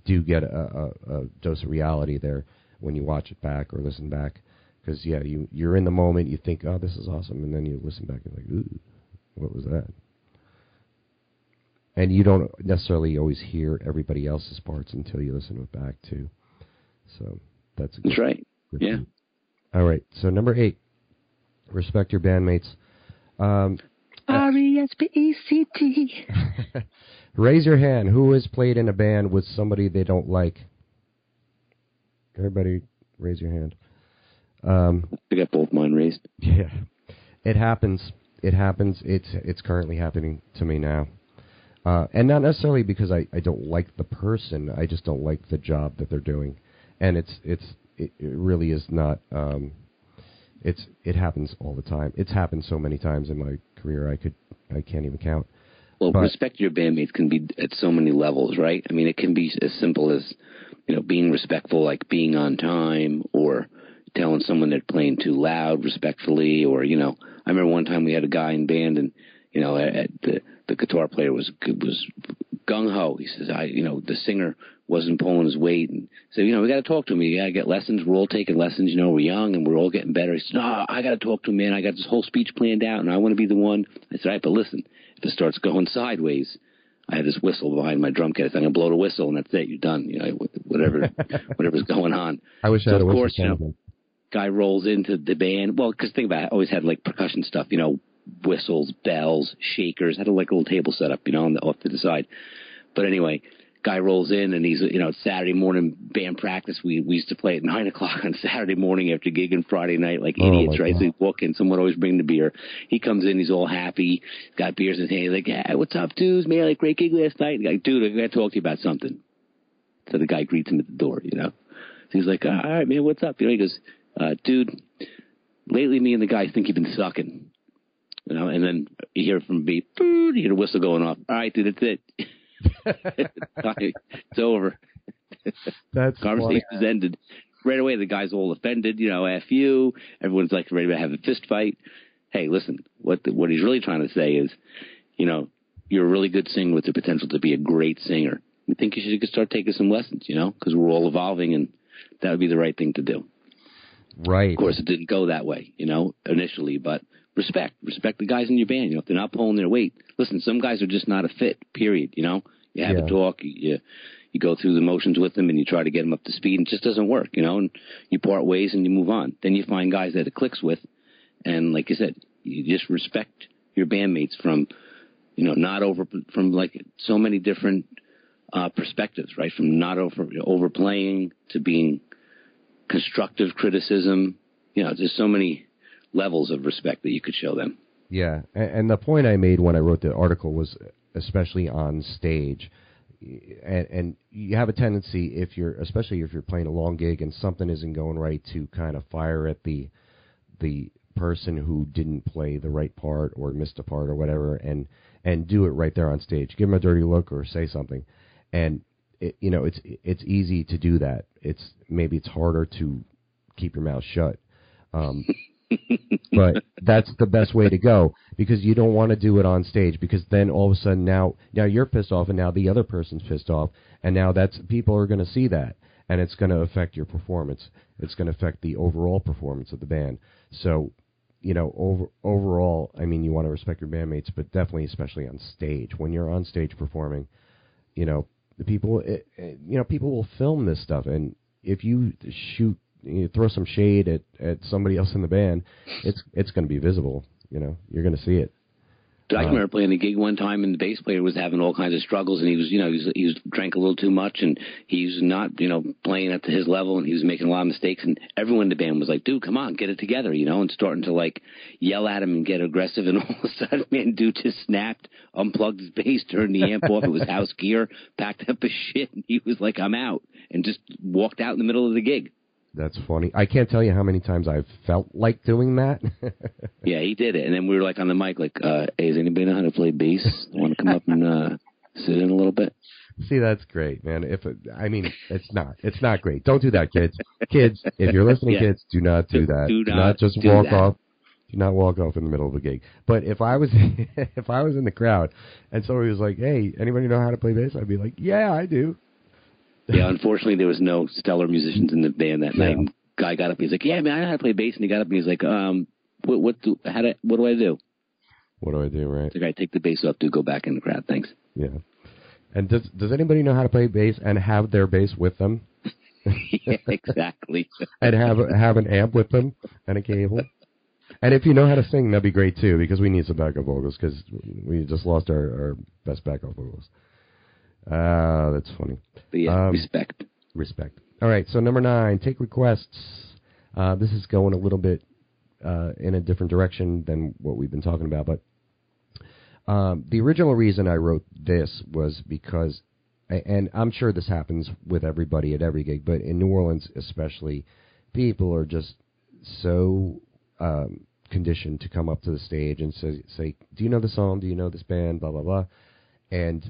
do get a, a, a dose of reality there when you watch it back or listen back. Because yeah, you you're in the moment. You think, oh, this is awesome, and then you listen back and you're like, ooh, what was that? And you don't necessarily always hear everybody else's parts until you listen to it back too. So that's a good, That's right. good Yeah. thing. All right. So number eight, respect your bandmates. Um, R E S P E C T. raise your hand. Who has played in a band with somebody they don't like? Everybody, raise your hand. Um, I got both mine raised. Yeah. it happens. It happens. It's it's currently happening to me now, uh, and not necessarily because I, I don't like the person. I just don't like the job that they're doing, and it's it's it, it really is not. Um, it's it happens all the time. It's happened so many times in my career. I could I can't even count. Well, But- respect your bandmates can be at so many levels, right? I mean, it can be as simple as you know being respectful, like being on time, or telling someone they're playing too loud respectfully, or you know, I remember one time we had a guy in band, and you know, at, the the guitar player was was gung ho. He says, I, you know, the singer wasn't pulling his weight, and so you know, we got to talk to him. You got to get lessons. We're all taking lessons. You know, we're young and we're all getting better. He said, No, I got to talk to him, man. I got this whole speech planned out, and I want to be the one. I said, All right, but listen, if it starts going sideways. I had this whistle behind my drum kit. I'm gonna blow the whistle, and that's it. You're done. You know, whatever, whatever's going on. I wish I had of a whistle course, you know, guy rolls into the band. Well, because think about it, I always had like percussion stuff, you know, whistles, bells, shakers. had a like a little table set up, you know, on the, off to the side. But anyway, guy rolls in and he's, you know, it's Saturday morning band practice. We we used to play at nine o'clock on Saturday morning after gigging Friday night like Oh, idiots, right? God. So we walk in, someone always bring the beer. He comes in, he's all happy, got beers in his hand. He's like, yeah, what's up, dudes? Man, like great gig last night. Guy, dude, I got to talk to you about something. So the guy greets him at the door, you know. So he's like, all right, man, what's up? You know, he goes, uh, dude, lately me and the guys think you've been sucking. You know, and then you hear from beep, you hear the whistle going off. All right, dude, that's it. it's over. That's Conversation is ended. Right away, the guy's all offended. You know, F you. Everyone's like ready to have a fist fight. Hey, listen, what the, what he's really trying to say is, you know, you're a really good singer with the potential to be a great singer. We think you should start taking some lessons, you know, because we're all evolving, and that would be the right thing to do. right. Of course, it didn't go that way, you know, initially, but respect, respect the guys in your band. You know, if they're not pulling their weight, listen, some guys are just not a fit. Period. You know, you have Yeah. a talk, you you go through the motions with them, and you try to get them up to speed, and it just doesn't work. You know, and you part ways and you move on. Then you find guys that it clicks with, and like I said, you just respect your bandmates from, you know, not over from like so many different uh, perspectives, right? From not over overplaying to being constructive criticism. You know, there's so many levels of respect that you could show them. Yeah, and, and the point I made when I wrote the article was especially on stage, and, and you have a tendency if you're, especially if you're playing a long gig and something isn't going right, to kind of fire at the the person who didn't play the right part or missed a part or whatever, and and do it right there on stage. Give them a dirty look or say something, and it, you know it's it's easy to do that. It's maybe it's harder to keep your mouth shut. Um, but that's the best way to go because you don't want to do it on stage because then all of a sudden now now you're pissed off and now the other person's pissed off and now that's people are going to see that and it's going to affect your performance. It's going to affect the overall performance of the band. So you know over overall i mean you want to respect your bandmates but definitely especially on stage. When you're on stage performing you know the people it, it- you know people will film this stuff and if you shoot you throw some shade at at somebody else in the band it's it's going to be visible you know you're going to see it I Uh, remember playing a gig one time, and the bass player was having all kinds of struggles, and he was, you know, he was, he was drank a little too much, and he was not, you know, playing up to his level, and he was making a lot of mistakes, and everyone in the band was like, "Dude, come on, get it together," you know, and starting to like yell at him and get aggressive, and all of a sudden, man, dude just snapped, unplugged his bass, turned the amp off. It was house gear, packed up his shit, and he was like, "I'm out," and just walked out in the middle of the gig. That's funny. I can't tell you how many times i've felt like doing that. Yeah, he did it, and then we were like on the mic, like, uh, "Hey, does anybody know how to play bass? Want to come up and uh, sit in a little bit?" see that's great man. If it, i mean it's not it's not great. Don't do that kids. Kids if you're listening Yeah. kids do not do that. Do not just do walk that. off do not walk off in the middle of a gig. But if i was if i was in the crowd and somebody was like hey anybody know how to play bass? I'd be like yeah i do Yeah, unfortunately, there was no stellar musicians in the band that Yeah. night. Guy got up, he's like, "Yeah, man, I know how to play bass," and he got up and he's like, "Um, what, what do, how do, what do I do?" what do i do right The guy, take the bass off, dude. Go back in the crowd, thanks. Yeah. And does does anybody know how to play bass and have their bass with them yeah, exactly. and have have an amp with them and a cable? And if you know how to sing, that'd be great too because we need some backup vocals because we just lost our, our best backup vocals. Ah, that's funny. But yeah, Um, respect. Respect. All right, so number nine, take requests. Uh, this is going a little bit uh, in a different direction than what we've been talking about. But um, the original reason I wrote this was because, and I'm sure this happens with everybody at every gig, but in New Orleans especially, people are just so um, conditioned to come up to the stage and say, say, "Do you know the song? Do you know this band?" Blah blah blah, and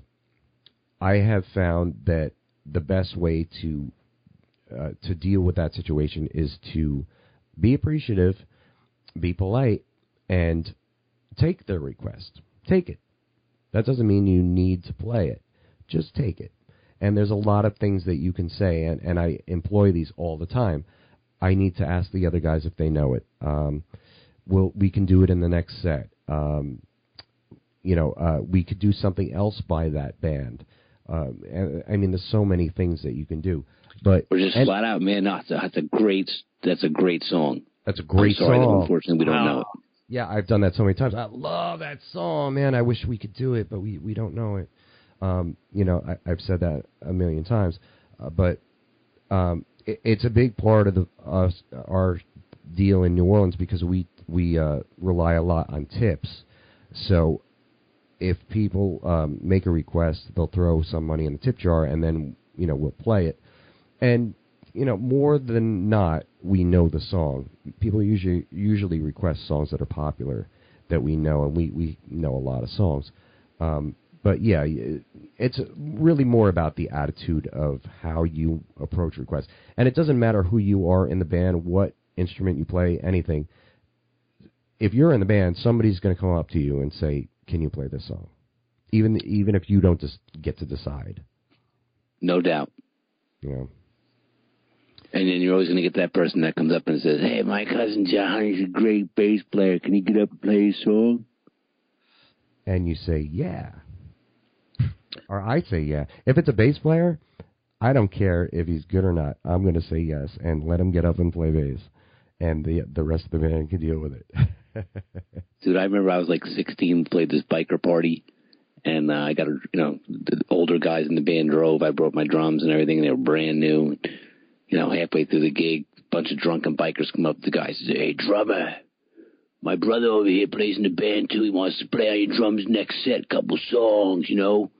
I have found that the best way to uh, to deal with that situation is to be appreciative, be polite, and take their request. Take it. That doesn't mean you need to play it. Just take it. And there's a lot of things that you can say, and, and I employ these all the time. I need to ask the other guys if they know it. Um, we'll, we can do it in the next set. Um, you know, uh, we could do something else by that band. Um, and, I mean, there's so many things that you can do. But or just and, flat out, man, no, that's a great that's a great song. That's a great I'm sorry song. That unfortunately, we don't know it. Yeah, I've done that so many times. I love that song, man. I wish we could do it, but we we don't know it. Um, you know, I, I've said that a million times, uh, but um, it, it's a big part of the us our deal in New Orleans because we we uh, rely a lot on tips. So if people um, make a request, they'll throw some money in the tip jar, and then you know we'll play it. And you know, more than not, we know the song. People usually usually request songs that are popular that we know, and we we know a lot of songs. Um, but yeah, it's really more about the attitude of how you approach requests, and it doesn't matter who you are in the band, what instrument you play, anything. If you're in the band, somebody's going to come up to you and say, "Can you play this song?" Even even if you don't just get to decide. No doubt. You know. And then you're always going to get that person that comes up and says, "Hey, my cousin John, he's a great bass player. Can he get up and play a song?" And you say, "Yeah," or I say, "Yeah." If it's a bass player, I don't care if he's good or not. I'm going to say yes and let him get up and play bass, and the the rest of the band can deal with it. Dude, I remember I was like 16, played this biker party, and uh, I got a, you know the older guys in the band drove. I brought my drums and everything, and they were brand new. You know, halfway through the gig, a bunch of drunken bikers come up to the guys and say, Hey, drummer, my brother over here plays in the band too. He wants to play on your drums next set, couple songs, you know.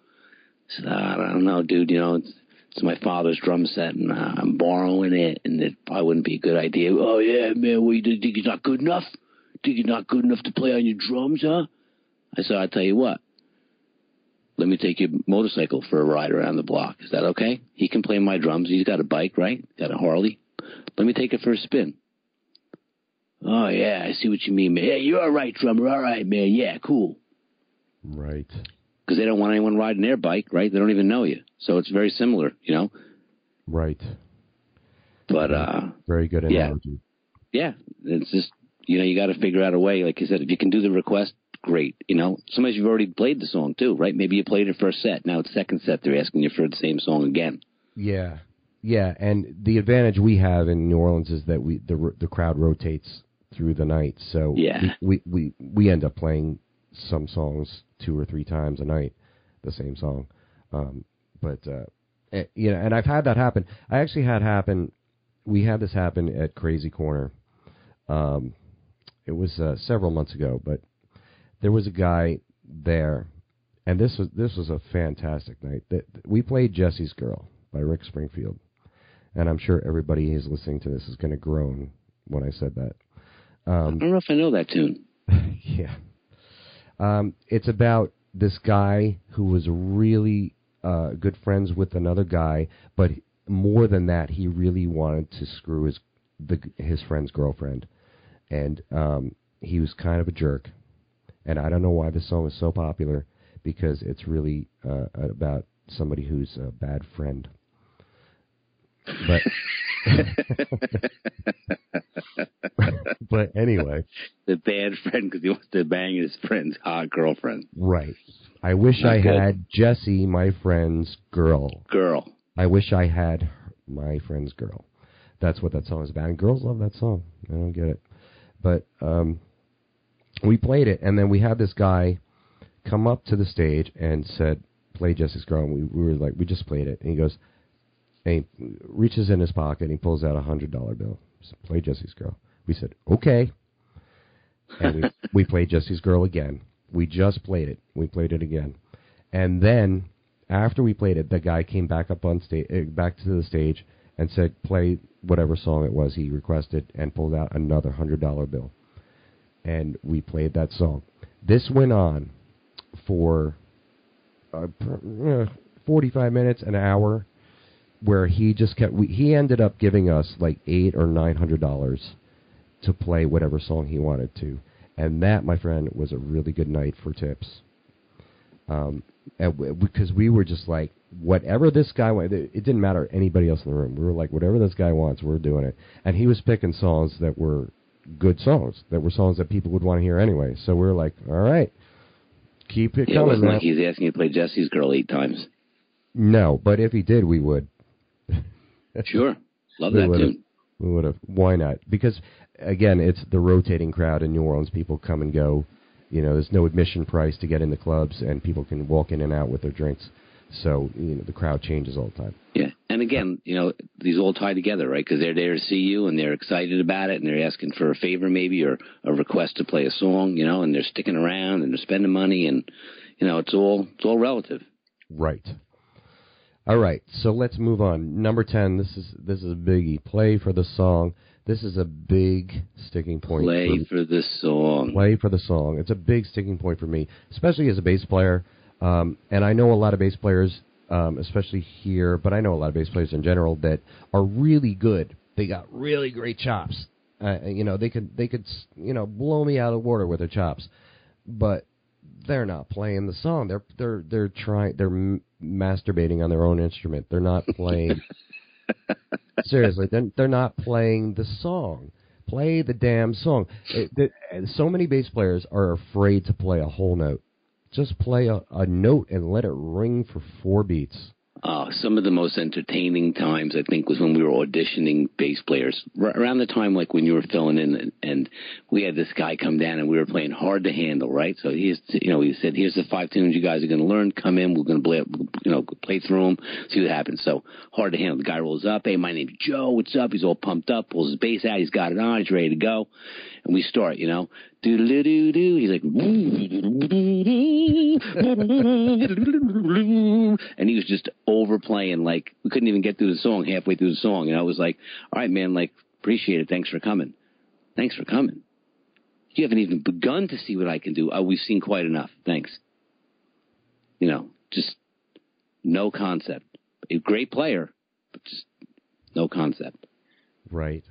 I said, I don't know, dude, you know, it's, it's my father's drum set and uh, I'm borrowing it and it probably wouldn't be a good idea. Oh, yeah, man, what, you think he's not good enough? Think he's not good enough to play on your drums, huh? I said, I'll tell you what. Let me take your motorcycle for a ride around the block. Is that okay? He can play my drums. He's got a bike, right? Got a Harley. Let me take it for a spin. Oh yeah, I see what you mean, man. Yeah, you're all right, drummer. All right, man. Yeah, cool. Right. Because they don't want anyone riding their bike, right? They don't even know you, so it's very similar, you know. Right. But uh, very good analogy. Yeah, yeah. It's just you know you got to figure out a way. Like you said, if you can do the request, great. You know, sometimes you've already played the song too, right? Maybe you played it first set. Now it's second set. They're asking you for the same song again. Yeah, yeah. And the advantage we have in New Orleans is that we the the crowd rotates through the night, so yeah, we we we end up playing some songs two or three times a night, the same song. Um, but uh, you know, and I've had that happen. I actually had happen. We had this happen at Krazy Korner. Um, it was uh, several months ago, but there was a guy there, and this was this was a fantastic night. That we played Jesse's Girl by Rick Springfield, and I'm sure everybody who's listening to this is going to groan when I said that. Um, I don't know if I know that tune. yeah, um, it's about this guy who was really uh, good friends with another guy, but more than that, he really wanted to screw his the, his friend's girlfriend, and um, he was kind of a jerk and I don't know why this song is so popular because it's really uh, about somebody who's a bad friend. But but anyway, the bad friend because he wants to bang his friend's hot girlfriend. Right. I wish Not I good. had Jesse, my friend's girl. Girl. I wish I had my friend's girl. That's what that song is about. And girls love that song. I don't get it. But um we played it, and then we had this guy come up to the stage and said, "Play Jesse's Girl." And we, we were like, "We just played it," and he goes, and he reaches in his pocket and he pulls out a hundred dollar bill. Said, Play Jesse's Girl. We said, "Okay." and we we played Jesse's Girl again. We just played it. We played it again, and then after we played it, the guy came back up on stage, back to the stage, and said, "Play whatever song it was he requested," and pulled out another hundred dollar bill, and we played that song. This went on for uh, uh, forty five minutes, an hour, where he just kept. We, he ended up giving us like eight or nine hundred dollars to play whatever song he wanted to, and that, my friend, was a really good night for tips. Um, because we were just like, whatever this guy wants, it didn't matter anybody else in the room. We were like, whatever this guy wants, we're doing it. And he was picking songs that were good songs, that were songs that people would want to hear anyway. So we were like, all right, keep it yeah, coming. It wasn't man. like he's asking you to play Jesse's Girl eight times. No, but if he did, we would. Sure, love that tune. We would have. Why not? Because again, it's the rotating crowd in New Orleans. People come and go. You know, there's no admission price to get in the clubs, and people can walk in and out with their drinks. So you know, the crowd changes all the time. Yeah, and again, you know, these all tie together, right? Because they're there to see you, and they're excited about it, and they're asking for a favor, maybe, or a request to play a song, you know, and they're sticking around and they're spending money, and you know, it's all it's all relative. Right. All right. So let's move on. Number ten. This is this is a biggie. Play for the song. This is a big sticking point. Play for, for the song. play for the song. It's a big sticking point for me, especially as a bass player. Um, and I know a lot of bass players, um, especially here, but I know a lot of bass players in general that are really good. They got really great chops. Uh, you know, they could they could you know blow me out of water with their chops, but they're not playing the song. They're they're they're trying. They're m- masturbating on their own instrument. They're not playing. Seriously, they're they're not playing the song. Play the damn song. It, it, so many bass players are afraid to play a whole note. Just play a, a note and let it ring for four beats. Uh, some of the most entertaining times, I think, was when we were auditioning bass players. R- around the time, like when you were filling in, and, and we had this guy come down, and we were playing hard to handle, right? So he's, you know, he said, "Here's the five tunes you guys are going to learn. Come in, we're going to play, you know, play through them, see what happens." So hard to handle. The guy rolls up, "Hey, my name's Joe. What's up?" He's all pumped up, pulls his bass out, he's got it on, he's ready to go, and we start, you know, do do do do. He's like, and he was just overplaying like we couldn't even get through the song halfway through the song. and I was like, all right, man, like appreciate it. Thanks for coming. Thanks for coming. You haven't even begun to see what I can do. Oh, we've seen quite enough. Thanks. You know, just no concept. A great player, but just no concept. Right.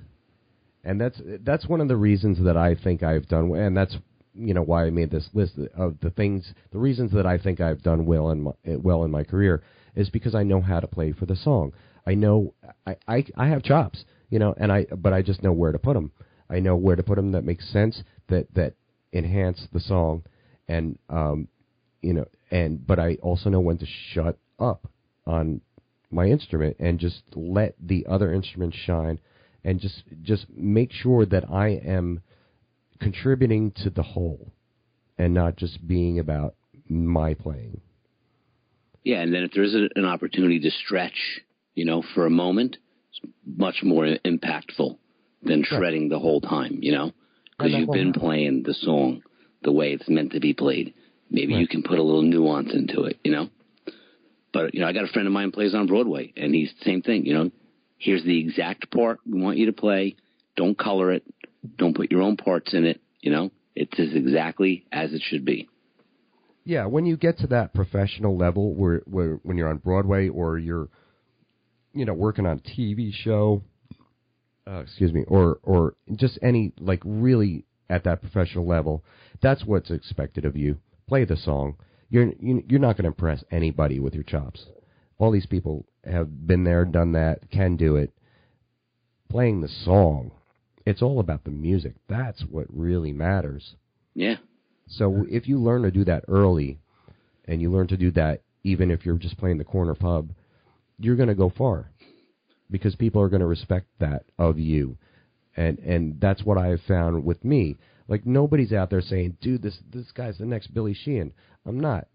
And that's that's one of the reasons that I think I've done, well and that's you know why I made this list of the things, the reasons that I think I've done well in my, well in my career is because I know how to play for the song. I know I, I I have chops, you know, and I but I just know where to put them. I know where to put them that makes sense, that that enhance the song, and um, you know, and but I also know when to shut up on my instrument and just let the other instruments shine and just just make sure that I am contributing to the whole and not just being about my playing. Yeah, and then if there's a, an opportunity to stretch, you know, for a moment, it's much more impactful than shredding the whole time, you know, because you've been playing the song the way it's meant to be played. Maybe you can put a little nuance into it, you know. But you know, I got a friend of mine who plays on Broadway, and he's the same thing. You know, here's the exact part we want you to play. Don't color it. Don't put your own parts in it. You know, it's as exactly as it should be. Yeah, when you get to that professional level where, where when you're on Broadway or you're you know working on a TV show, uh, excuse me, or or just any like really at that professional level, that's what's expected of you. Play the song. You're you- you're not going to impress anybody with your chops. All these people have been there, done that, can do it. Playing the song, it's all about the music. That's what really matters. Yeah. So if you learn to do that early, and you learn to do that even if you're just playing the corner pub, you're going to go far, because people are going to respect that of you, and and that's what I have found with me. Like nobody's out there saying, "Dude, this this guy's the next Billy Sheehan." I'm not,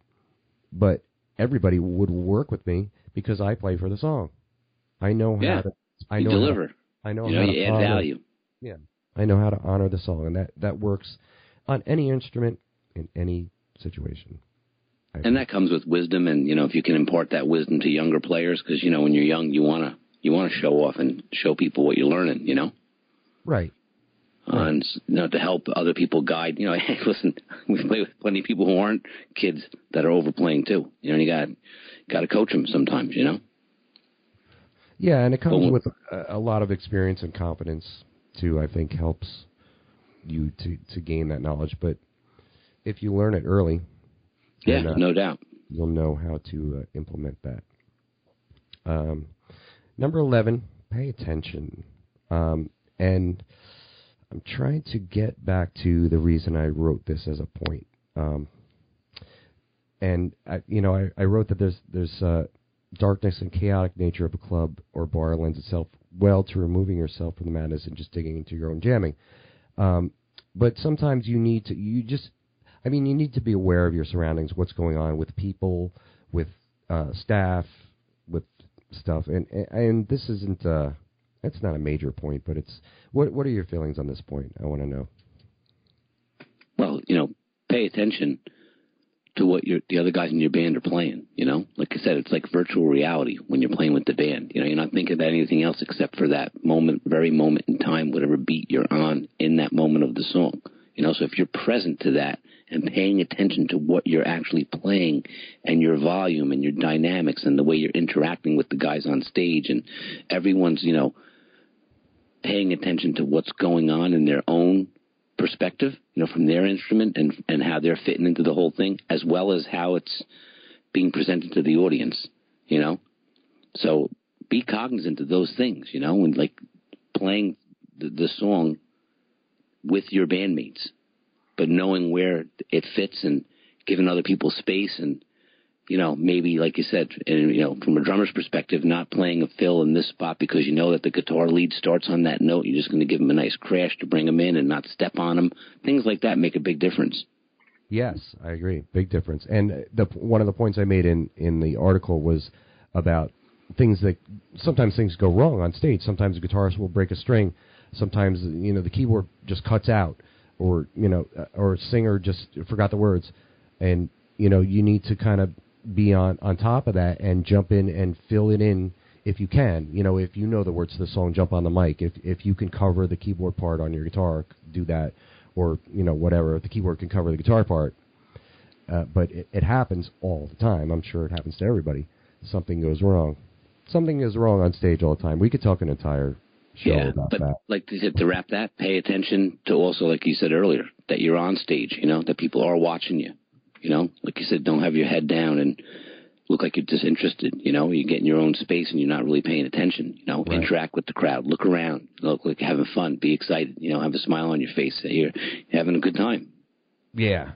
but everybody would work with me because I play for the song. I know Yeah. how to. I you know how deliver. I know you how know, to add honor- value. yeah, I know how to honor the song, and that that works. on any instrument in any situation. I And that comes with wisdom, and you know if you can impart that wisdom to younger players, because you know when you're young, you wanna you wanna show off and show people what you're learning. You know. right. And you know to help other people guide. You know, hey, listen, we play with plenty of people who aren't kids that are overplaying too. You know, you got got to coach them sometimes. You know. Yeah, and it comes Well- with a, a lot of experience and confidence too. I think helps you to to gain that knowledge. But if you learn it early, Yeah, then, uh, no doubt. you'll know how to uh, implement that. Um, number eleven, pay attention. Um, and I'm trying to get back to the reason I wrote this as a point. Um, and I, you know, I, I wrote that there's there's uh, darkness and chaotic nature of a club or bar lends itself well to removing yourself from the madness and just digging into your own jamming. Um, but sometimes you need to you just I mean you need to be aware of your surroundings, what's going on with people, with uh, staff, with stuff, and and this isn't uh, it's not a major point, but it's what what are your feelings on this point? I want to know. Well, you know, pay attention to what your the other guys in your band are playing. You know, like I said, it's like virtual reality when you're playing with the band. You know, you're not thinking about anything else except for that moment, very moment in time, whatever beat you're on in that moment of the song. You know, so if you're present to that and paying attention to what you're actually playing and your volume and your dynamics and the way you're interacting with the guys on stage and everyone's, you know, paying attention to what's going on in their own perspective, you know, from their instrument and and how they're fitting into the whole thing, as well as how it's being presented to the audience, you know. So be cognizant of those things, you know, and like playing the, the song with your bandmates, but knowing where it fits and giving other people space and you know, maybe like you said, and you know, from a drummer's perspective, not playing a fill in this spot because you know that the guitar lead starts on that note. You're just going to give them a nice crash to bring them in and not step on them. Things like that make a big difference. Yes, I agree. Big difference. And the one of the points I made in in the article was about things that sometimes things go wrong on stage. Sometimes a guitarist will break a string. Sometimes you know the keyboard just cuts out, or you know, or a singer just forgot the words, and you know you need to kind of be on on top of that and jump in and fill it in if you can. You know, if you know the words to the song, jump on the mic. If if you can cover the keyboard part on your guitar, do that, or you know whatever. If the keyboard can cover the guitar part, uh, but it, it happens all the time. I'm sure it happens to everybody. Something goes wrong. Something is wrong on stage all the time. We could talk an entire show yeah, about but that. like to, to wrap that, pay attention to also, like you said earlier, that you're on stage. You know, that people are watching you. You know, like you said, don't have your head down and look like you're disinterested. You know, you get in your own space and you're not really paying attention. You know, Right. interact with the crowd, look around, look like you're having fun, be excited. You know, have a smile on your face. That you're having a good time. Yeah.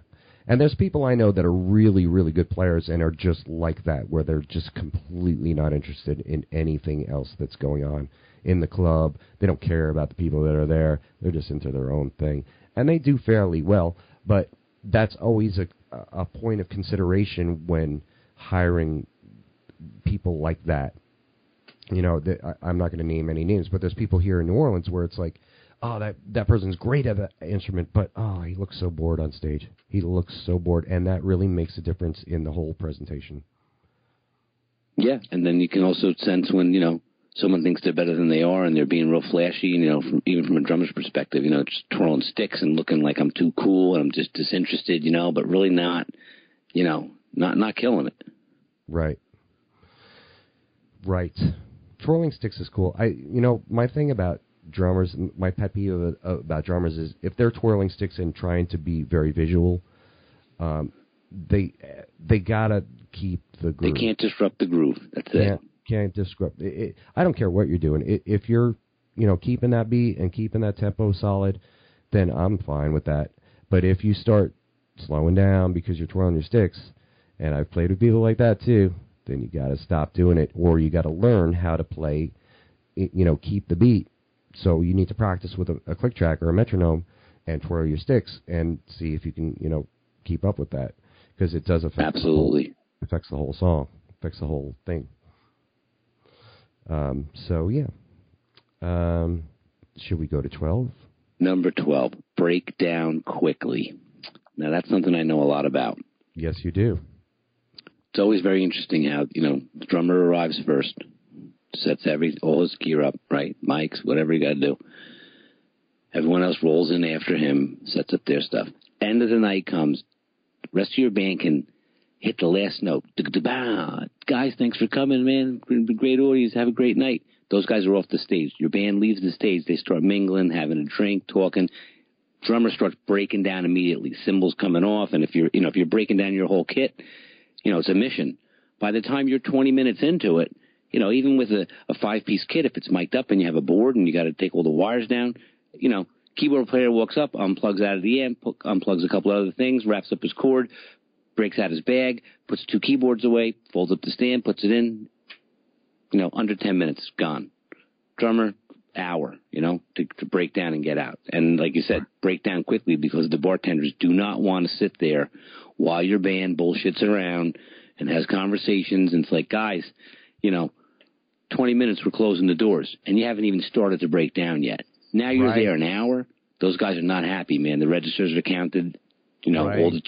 And there's people I know that are really, really good players and are just like that, where they're just completely not interested in anything else that's going on in the club. They don't care about the people that are there. They're just into their own thing. And they do fairly well, but that's always a, a point of consideration when hiring people like that. You know, I, I'm not going to name any names, but there's people here in New Orleans where it's like, oh, that that person's great at that instrument, but oh, he looks so bored on stage. He looks so bored, and that really makes a difference in the whole presentation. Yeah, and then you can also sense when you know someone thinks they're better than they are, and they're being real flashy. You know, from, even from a drummer's perspective, you know, just twirling sticks and looking like I'm too cool and I'm just disinterested. You know, but really not. You know, not not killing it. Right. Right. Twirling sticks is cool. I, you know, my thing about drummers, my pet peeve of, about drummers is if they're twirling sticks and trying to be very visual, um, they they gotta keep the groove. They can't disrupt the groove. That's it. Can't disrupt. It, it, I don't care what you're doing. I if you're you know keeping that beat and keeping that tempo solid, then I'm fine with that. But if you start slowing down because you're twirling your sticks, and I've played with people like that too, then you got to stop doing it, or you got to learn how to play. You know, keep the beat. So you need to practice with a, a click track or a metronome and twirl your sticks and see if you can you know keep up with that because it does affect the whole- Absolutely. affects the whole song, affects the whole thing. Um, so yeah, um, should we go to twelve? Number twelve. Break down quickly. Now that's something I know a lot about. Yes, you do. It's always very interesting how you know the drummer arrives first, sets every all his gear up, right? Mics, whatever you got to do. Everyone else rolls in after him, sets up their stuff. End of the night comes. Rest of your band can hit the last note. Guys, thanks for coming, man. Great audience. Have a great night. Those guys are off the stage. Your band leaves the stage. They start mingling, having a drink, talking. Drummer starts breaking down immediately. Cymbals coming off, and if you're, you know, if you're breaking down your whole kit, you know, it's a mission. By the time you're 20 minutes into it, you know, even with a, a five piece kit, if it's mic'd up and you have a board and you got to take all the wires down, you know, keyboard player walks up, unplugs out of the amp, unplugs a couple other things, wraps up his cord, breaks out his bag, puts two keyboards away, folds up the stand, puts it in. You know, under 10 minutes, gone. Drummer, hour, you know, to, to break down and get out. And like you said, break down quickly because the bartenders do not want to sit there while your band bullshits around and has conversations. And it's like, guys, you know, 20 minutes, we're closing the doors, and you haven't even started to break down yet. Now you're Right. there an hour. Those guys are not happy, man. The registers are counted. You know, Right. all the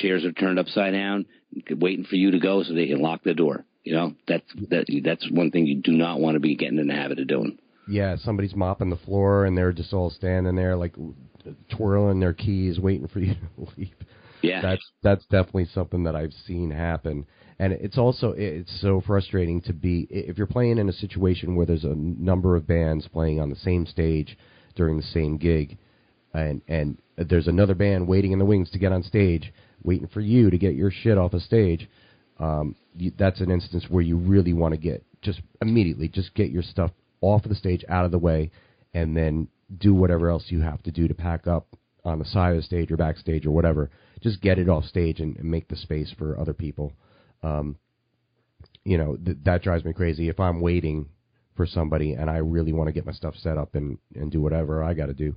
chairs are turned upside down, waiting for you to go so they can lock the door. You know, that's that. That's one thing you do not want to be getting in the habit of doing. Yeah, somebody's mopping the floor and they're just all standing there like twirling their keys, waiting for you to leave. Yeah, That's that's definitely something that I've seen happen, and it's also it's so frustrating to be if you're playing in a situation where there's a number of bands playing on the same stage during the same gig, and and there's another band waiting in the wings to get on stage, waiting for you to get your shit off a stage. Um, you, that's an instance where you really want to get just immediately just get your stuff off of the stage, out of the way, and then do whatever else you have to do to pack up on the side of the stage or backstage or whatever. Just get it off stage and, and make the space for other people. Um, you know th- that drives me crazy. If I'm waiting for somebody and I really want to get my stuff set up and and do whatever I got to do,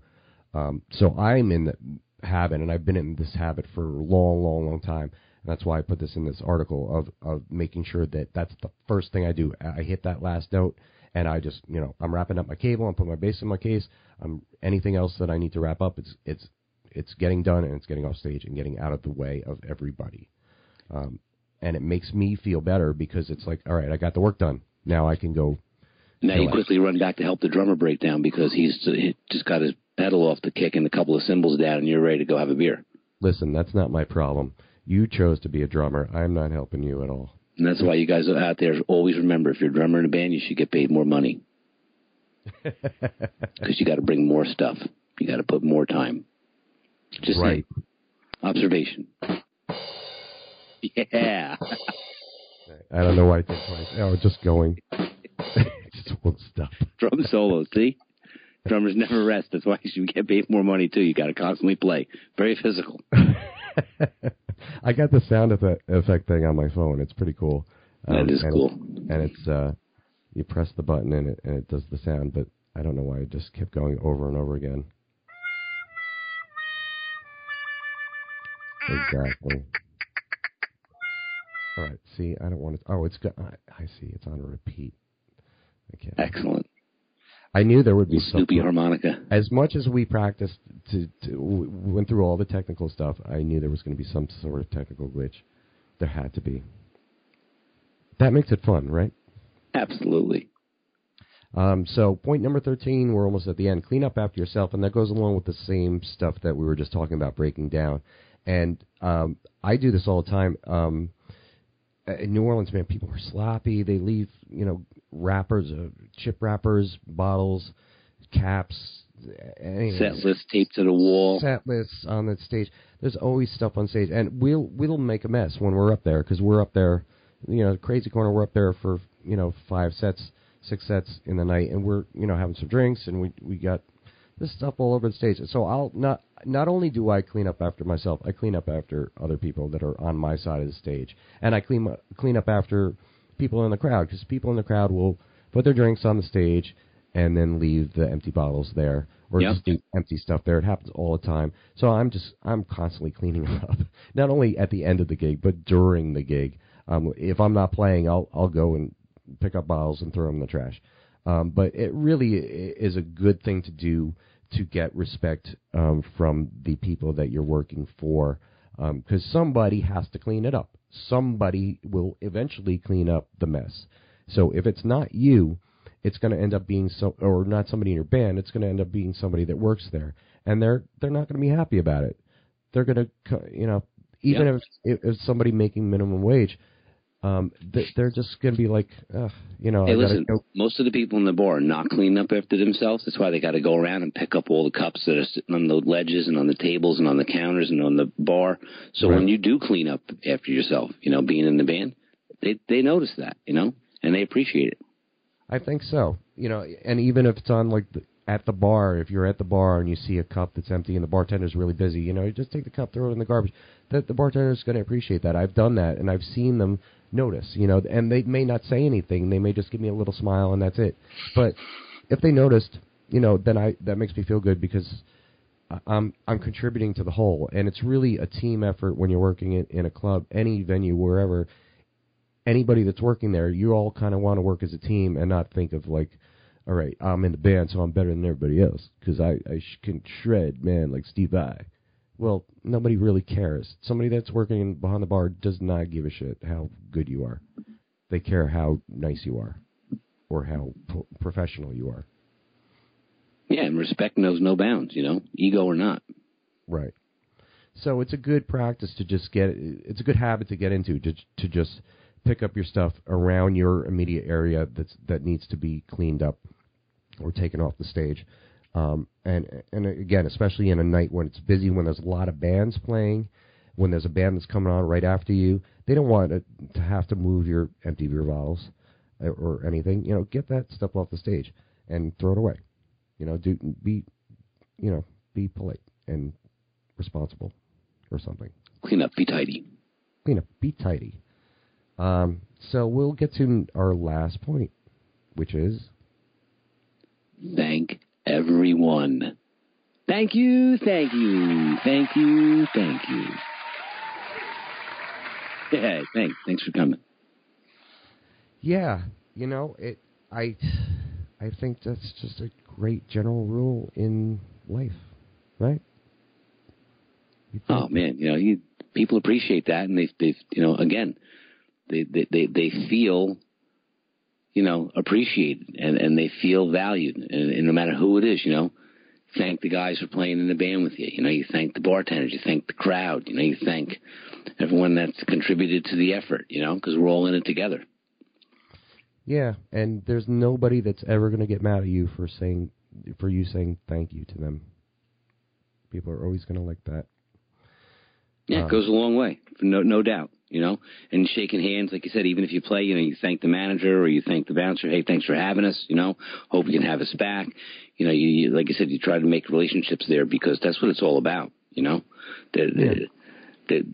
um, so I'm in the habit, and I've been in this habit for a long, long, long time. And that's why I put this in this article of of making sure that that's the first thing I do. I hit that last note, and I just you know I'm wrapping up my cable, I'm putting my bass in my case. I'm anything else that I need to wrap up. It's it's it's getting done and it's getting off stage and getting out of the way of everybody. Um, and it makes me feel better because it's like, all right, I got the work done. Now I can go. Now you quickly run back to help the drummer break down because he's he just got his pedal off the kick and a couple of cymbals down, and you're ready to go have a beer. Listen, that's not my problem. You chose to be a drummer. I'm not helping you at all. And that's why you guys out there always remember if you're a drummer in a band, you should get paid more money because you got to bring more stuff. You got to put more time. Just right. saying. observation. Yeah. I don't know why I did twice. Oh, just going. just won't stop. Drum solo, see? Drummers never rest. That's why you should get paid more money too. You got to constantly play. Very physical. I got the sound effect, effect thing on my phone. It's pretty cool. That is and, cool. And it's uh, you press the button and it and it does the sound, but I don't know why it just kept going over and over again. Exactly. All right. See, I don't want to. Oh, it's got. I, I see. It's on repeat. I can't. Excellent. I knew there would be Snoopy something. harmonica. As much as we practiced to, to w- went through all the technical stuff, I knew there was going to be some sort of technical glitch. There had to be. That makes it fun, right? Absolutely. Um, so point number thirteen, we're almost at the end. Clean up after yourself, and that goes along with the same stuff that we were just talking about breaking down. And um, I do this all the time. Um, in New Orleans, man, people are sloppy. They leave, you know, wrappers, uh, chip wrappers, bottles, caps, anything. Set list taped to the wall. set lists on the stage. There's always stuff on stage, and we'll we'll make a mess when we're up there because we're up there, you know, Krazy Korner. We're up there for you know five sets, six sets in the night, and we're you know having some drinks, and we we got this stuff all over the stage. So I'll not not only do I clean up after myself, I clean up after other people that are on my side of the stage, and I clean up- clean up after people in the crowd because people in the crowd will put their drinks on the stage and then leave the empty bottles there or Yep. just empty stuff there. It happens all the time. So I'm just I'm constantly cleaning up, not only at the end of the gig but during the gig. Um, if I'm not playing, I'll I'll go and pick up bottles and throw them in the trash. Um, but it really is a good thing to do to get respect um, from the people that you're working for, because somebody has to clean it up. Somebody will eventually clean up the mess. So if it's not you, it's going to end up being so, or not somebody in your band. It's going to end up being somebody that works there, and they're they're not going to be happy about it. They're going to, you know, even Yeah. if if somebody making minimum wage, um, th- they're just going to be like, Ugh, you know, Hey, listen. go. Most of the people in the bar are not cleaning up after themselves. That's why they got to go around and pick up all the cups that are sitting on the ledges and on the tables and on the counters and on the bar. So Right. when you do clean up after yourself, you know, being in the band, they they notice that, you know, and they appreciate it. I think so. You know, and even if it's on like the, at the bar, if you're at the bar and you see a cup that's empty and the bartender's really busy, you know, you just take the cup, throw it in the garbage. That the bartender's going to appreciate that. I've done that, and I've seen them notice. You know, and they may not say anything. They may just give me a little smile, and that's it. But if they noticed, you know, then I that makes me feel good because I- I'm I'm contributing to the whole, and it's really a team effort when you're working in, in a club, any venue, wherever. Anybody that's working there, you all kind of want to work as a team and not think of like, all right, I'm in the band, so I'm better than everybody else because I I sh- can shred, man, like Steve Vai. Well, nobody really cares. Somebody that's working behind the bar does not give a shit how good you are. They care how nice you are, or how pro- professional you are. Yeah, and respect knows no bounds, you know, ego or not. Right. So it's a good practice to just get. It's a good habit to get into to to just pick up your stuff around your immediate area that's that needs to be cleaned up or taken off the stage. Um, and and again, especially in a night when it's busy, when there's a lot of bands playing, when there's a band that's coming on right after you, they don't want it to have to move your empty beer bottles uh, or anything. You know, get that stuff off the stage and throw it away. You know, do be, you know, be polite and responsible or something. Clean up, be tidy. Clean up, be tidy. Um, so we'll get to our last point, which is Thank everyone. Thank you, thank you, thank you, thank you. Yeah, thanks. Thanks for coming. yeah, you know, it. I, I think that's just a great general rule in life, right? Oh man, you know, you, people appreciate that, and they, they, you know, again, they, they, they, they feel, you know, appreciated, and and they feel valued, and, and no matter who it is, you know, thank the guys for playing in the band with you. You know, you thank the bartenders, you thank the crowd, you know, you thank everyone that's contributed to the effort, you know, because we're all in it together. Yeah, and there's nobody that's ever going to get mad at you for saying for you saying thank you to them. People are always going to like that. Yeah, Uh, it goes a long way, no no doubt. You know, and shaking hands, like you said, even if you play, you know, you thank the manager or you thank the bouncer. Hey, thanks for having us. You know, hope you can have us back. You know, you, you like I said, you try to make relationships there because that's what it's all about. You know, the, the, the,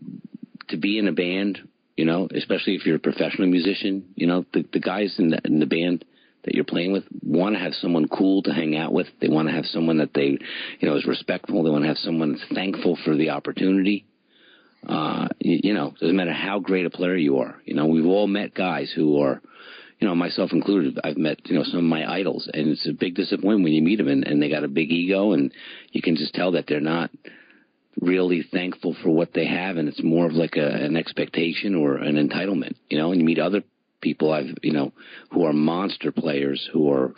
to be in a band, you know, especially if you're a professional musician, you know, the the guys in the in the band that you're playing with want to have someone cool to hang out with. They want to have someone that they, you know, is respectful. They want to have someone that's thankful for the opportunity uh, you, you know, doesn't matter how great a player you are. You know, we've all met guys who are, you know, myself included. I've met, you know, some of my idols, and it's a big disappointment when you meet them and, and they got a big ego, and you can just tell that they're not really thankful for what they have, and it's more of like a, an expectation or an entitlement. You know, and you meet other people I've, you know, who are monster players, who are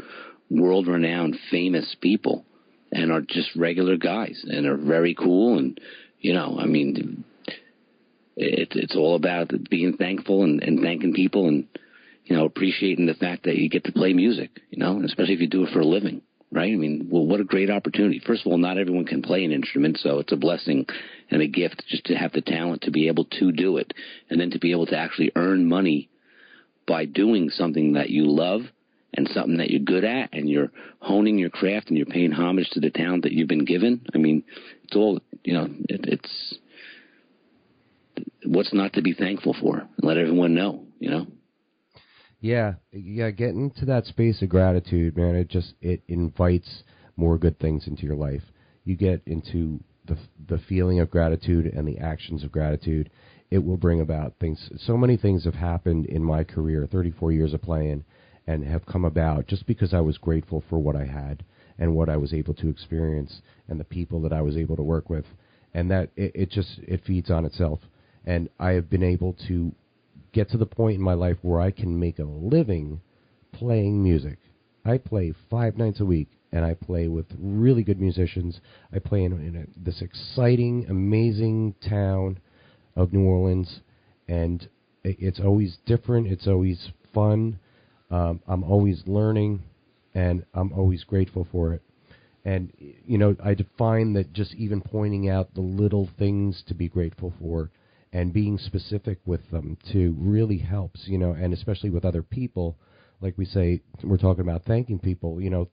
world renowned, famous people, and are just regular guys, and are very cool, and you know, I mean it's it's all about being thankful and, and thanking people and you know appreciating the fact that you get to play music you know especially if you do it for a living right? I mean well what a great opportunity. First of all not everyone can play an instrument so it's a blessing and a gift just to have the talent to be able to do it and then to be able to actually earn money by doing something that you love and something that you're good at and you're honing your craft and you're paying homage to the talent that you've been given. I mean it's all you know it, it's what's not to be thankful for? Let everyone know, you know. Yeah, yeah, getting to that space of gratitude, man, it just it invites more good things into your life. You get into the the feeling of gratitude and the actions of gratitude. It will bring about things. So many things have happened in my career, 34 years of playing, and have come about just because I was grateful for what I had and what I was able to experience and the people that I was able to work with, and that it, it just it feeds on itself. And I have been able to get to the point in my life where I can make a living playing music. I play five nights a week, and I play with really good musicians. I play in, in a, this exciting, amazing town of New Orleans, and it's always different. It's always fun. Um, I'm always learning, and I'm always grateful for it. And you know, I define that just even pointing out the little things to be grateful for and being specific with them too really helps, you know, and especially with other people. Like we say, we're talking about thanking people, you know,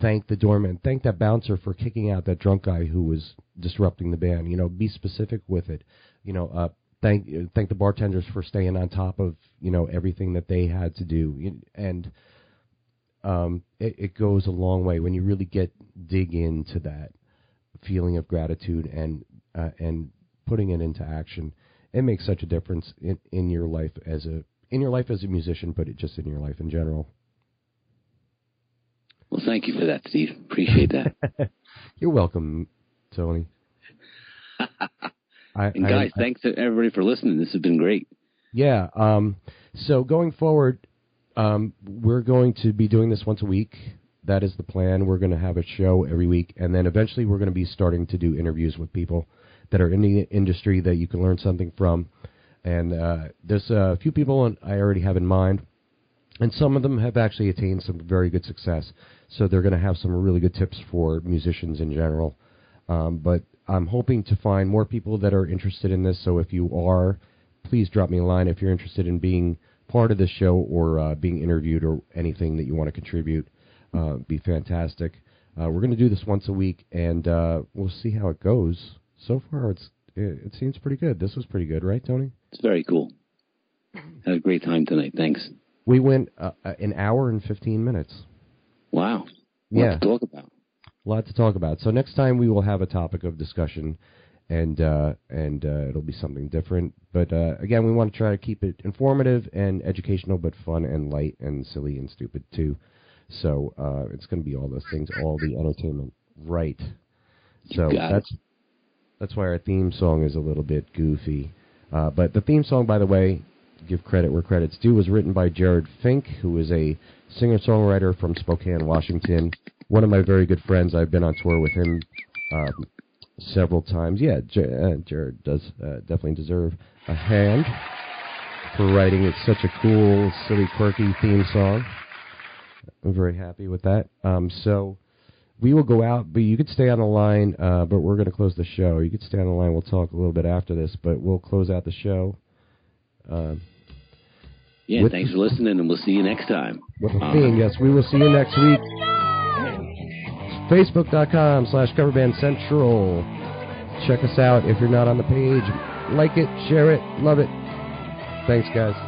thank the doorman, thank that bouncer for kicking out that drunk guy who was disrupting the band. You know, be specific with it. You know, uh, thank thank the bartenders for staying on top of you know everything that they had to do, and um, it, it goes a long way when you really get dig into that feeling of gratitude and uh, and putting it into action it makes such a difference in, in your life as a in your life as a musician, but it just in your life in general. Well, thank you for that, Steve. Appreciate that. You're welcome, Tony. I, and guys, I, thanks to everybody for listening. This has been great. Yeah. Um, so going forward, um, we're going to be doing this once a week. That is the plan. We're going to have a show every week, and then eventually we're going to be starting to do interviews with people that are in the industry that you can learn something from. And uh, there's a few people I already have in mind, and some of them have actually attained some very good success. So they're going to have some really good tips for musicians in general. Um, but I'm hoping to find more people that are interested in this. So if you are, please drop me a line if you're interested in being part of this show or uh, being interviewed or anything that you want to contribute. Uh, be fantastic. Uh, we're going to do this once a week, and uh, we'll see how it goes so far it's it, it, seems pretty good. This was pretty good, right, Tony? It's very cool. Had a great time tonight. Thanks. We went uh, an hour and fifteen minutes. Wow. yeah. to talk about. A lot to talk about. So next time we will have a topic of discussion, and uh, and uh, it'll be something different. But uh, again, we want to try to keep it informative and educational, but fun and light and silly and stupid too. So uh, it's going to be all those things, all the entertainment, right? So that's it. That's why our theme song is a little bit goofy. Uh, but the theme song, by the way, give credit where credit's due, was written by Jared Fink, who is a singer songwriter from Spokane, Washington. One of my very good friends. I've been on tour with him um, several times. Yeah, J- uh, Jared does uh, definitely deserve a hand for writing. It's such a cool, silly, quirky theme song. I'm very happy with that. Um, so we will go out, but you could stay on the line. Uh, but we're going to close the show. You could stay on the line. We'll talk a little bit after this, but we'll close out the show. Uh, yeah, thanks for listening, and we'll see you next time. With a theme, yes, we will see you next week. Facebook.com slash Coverband Central. Check us out if you're not on the page. Like it, share it, love it. Thanks, guys.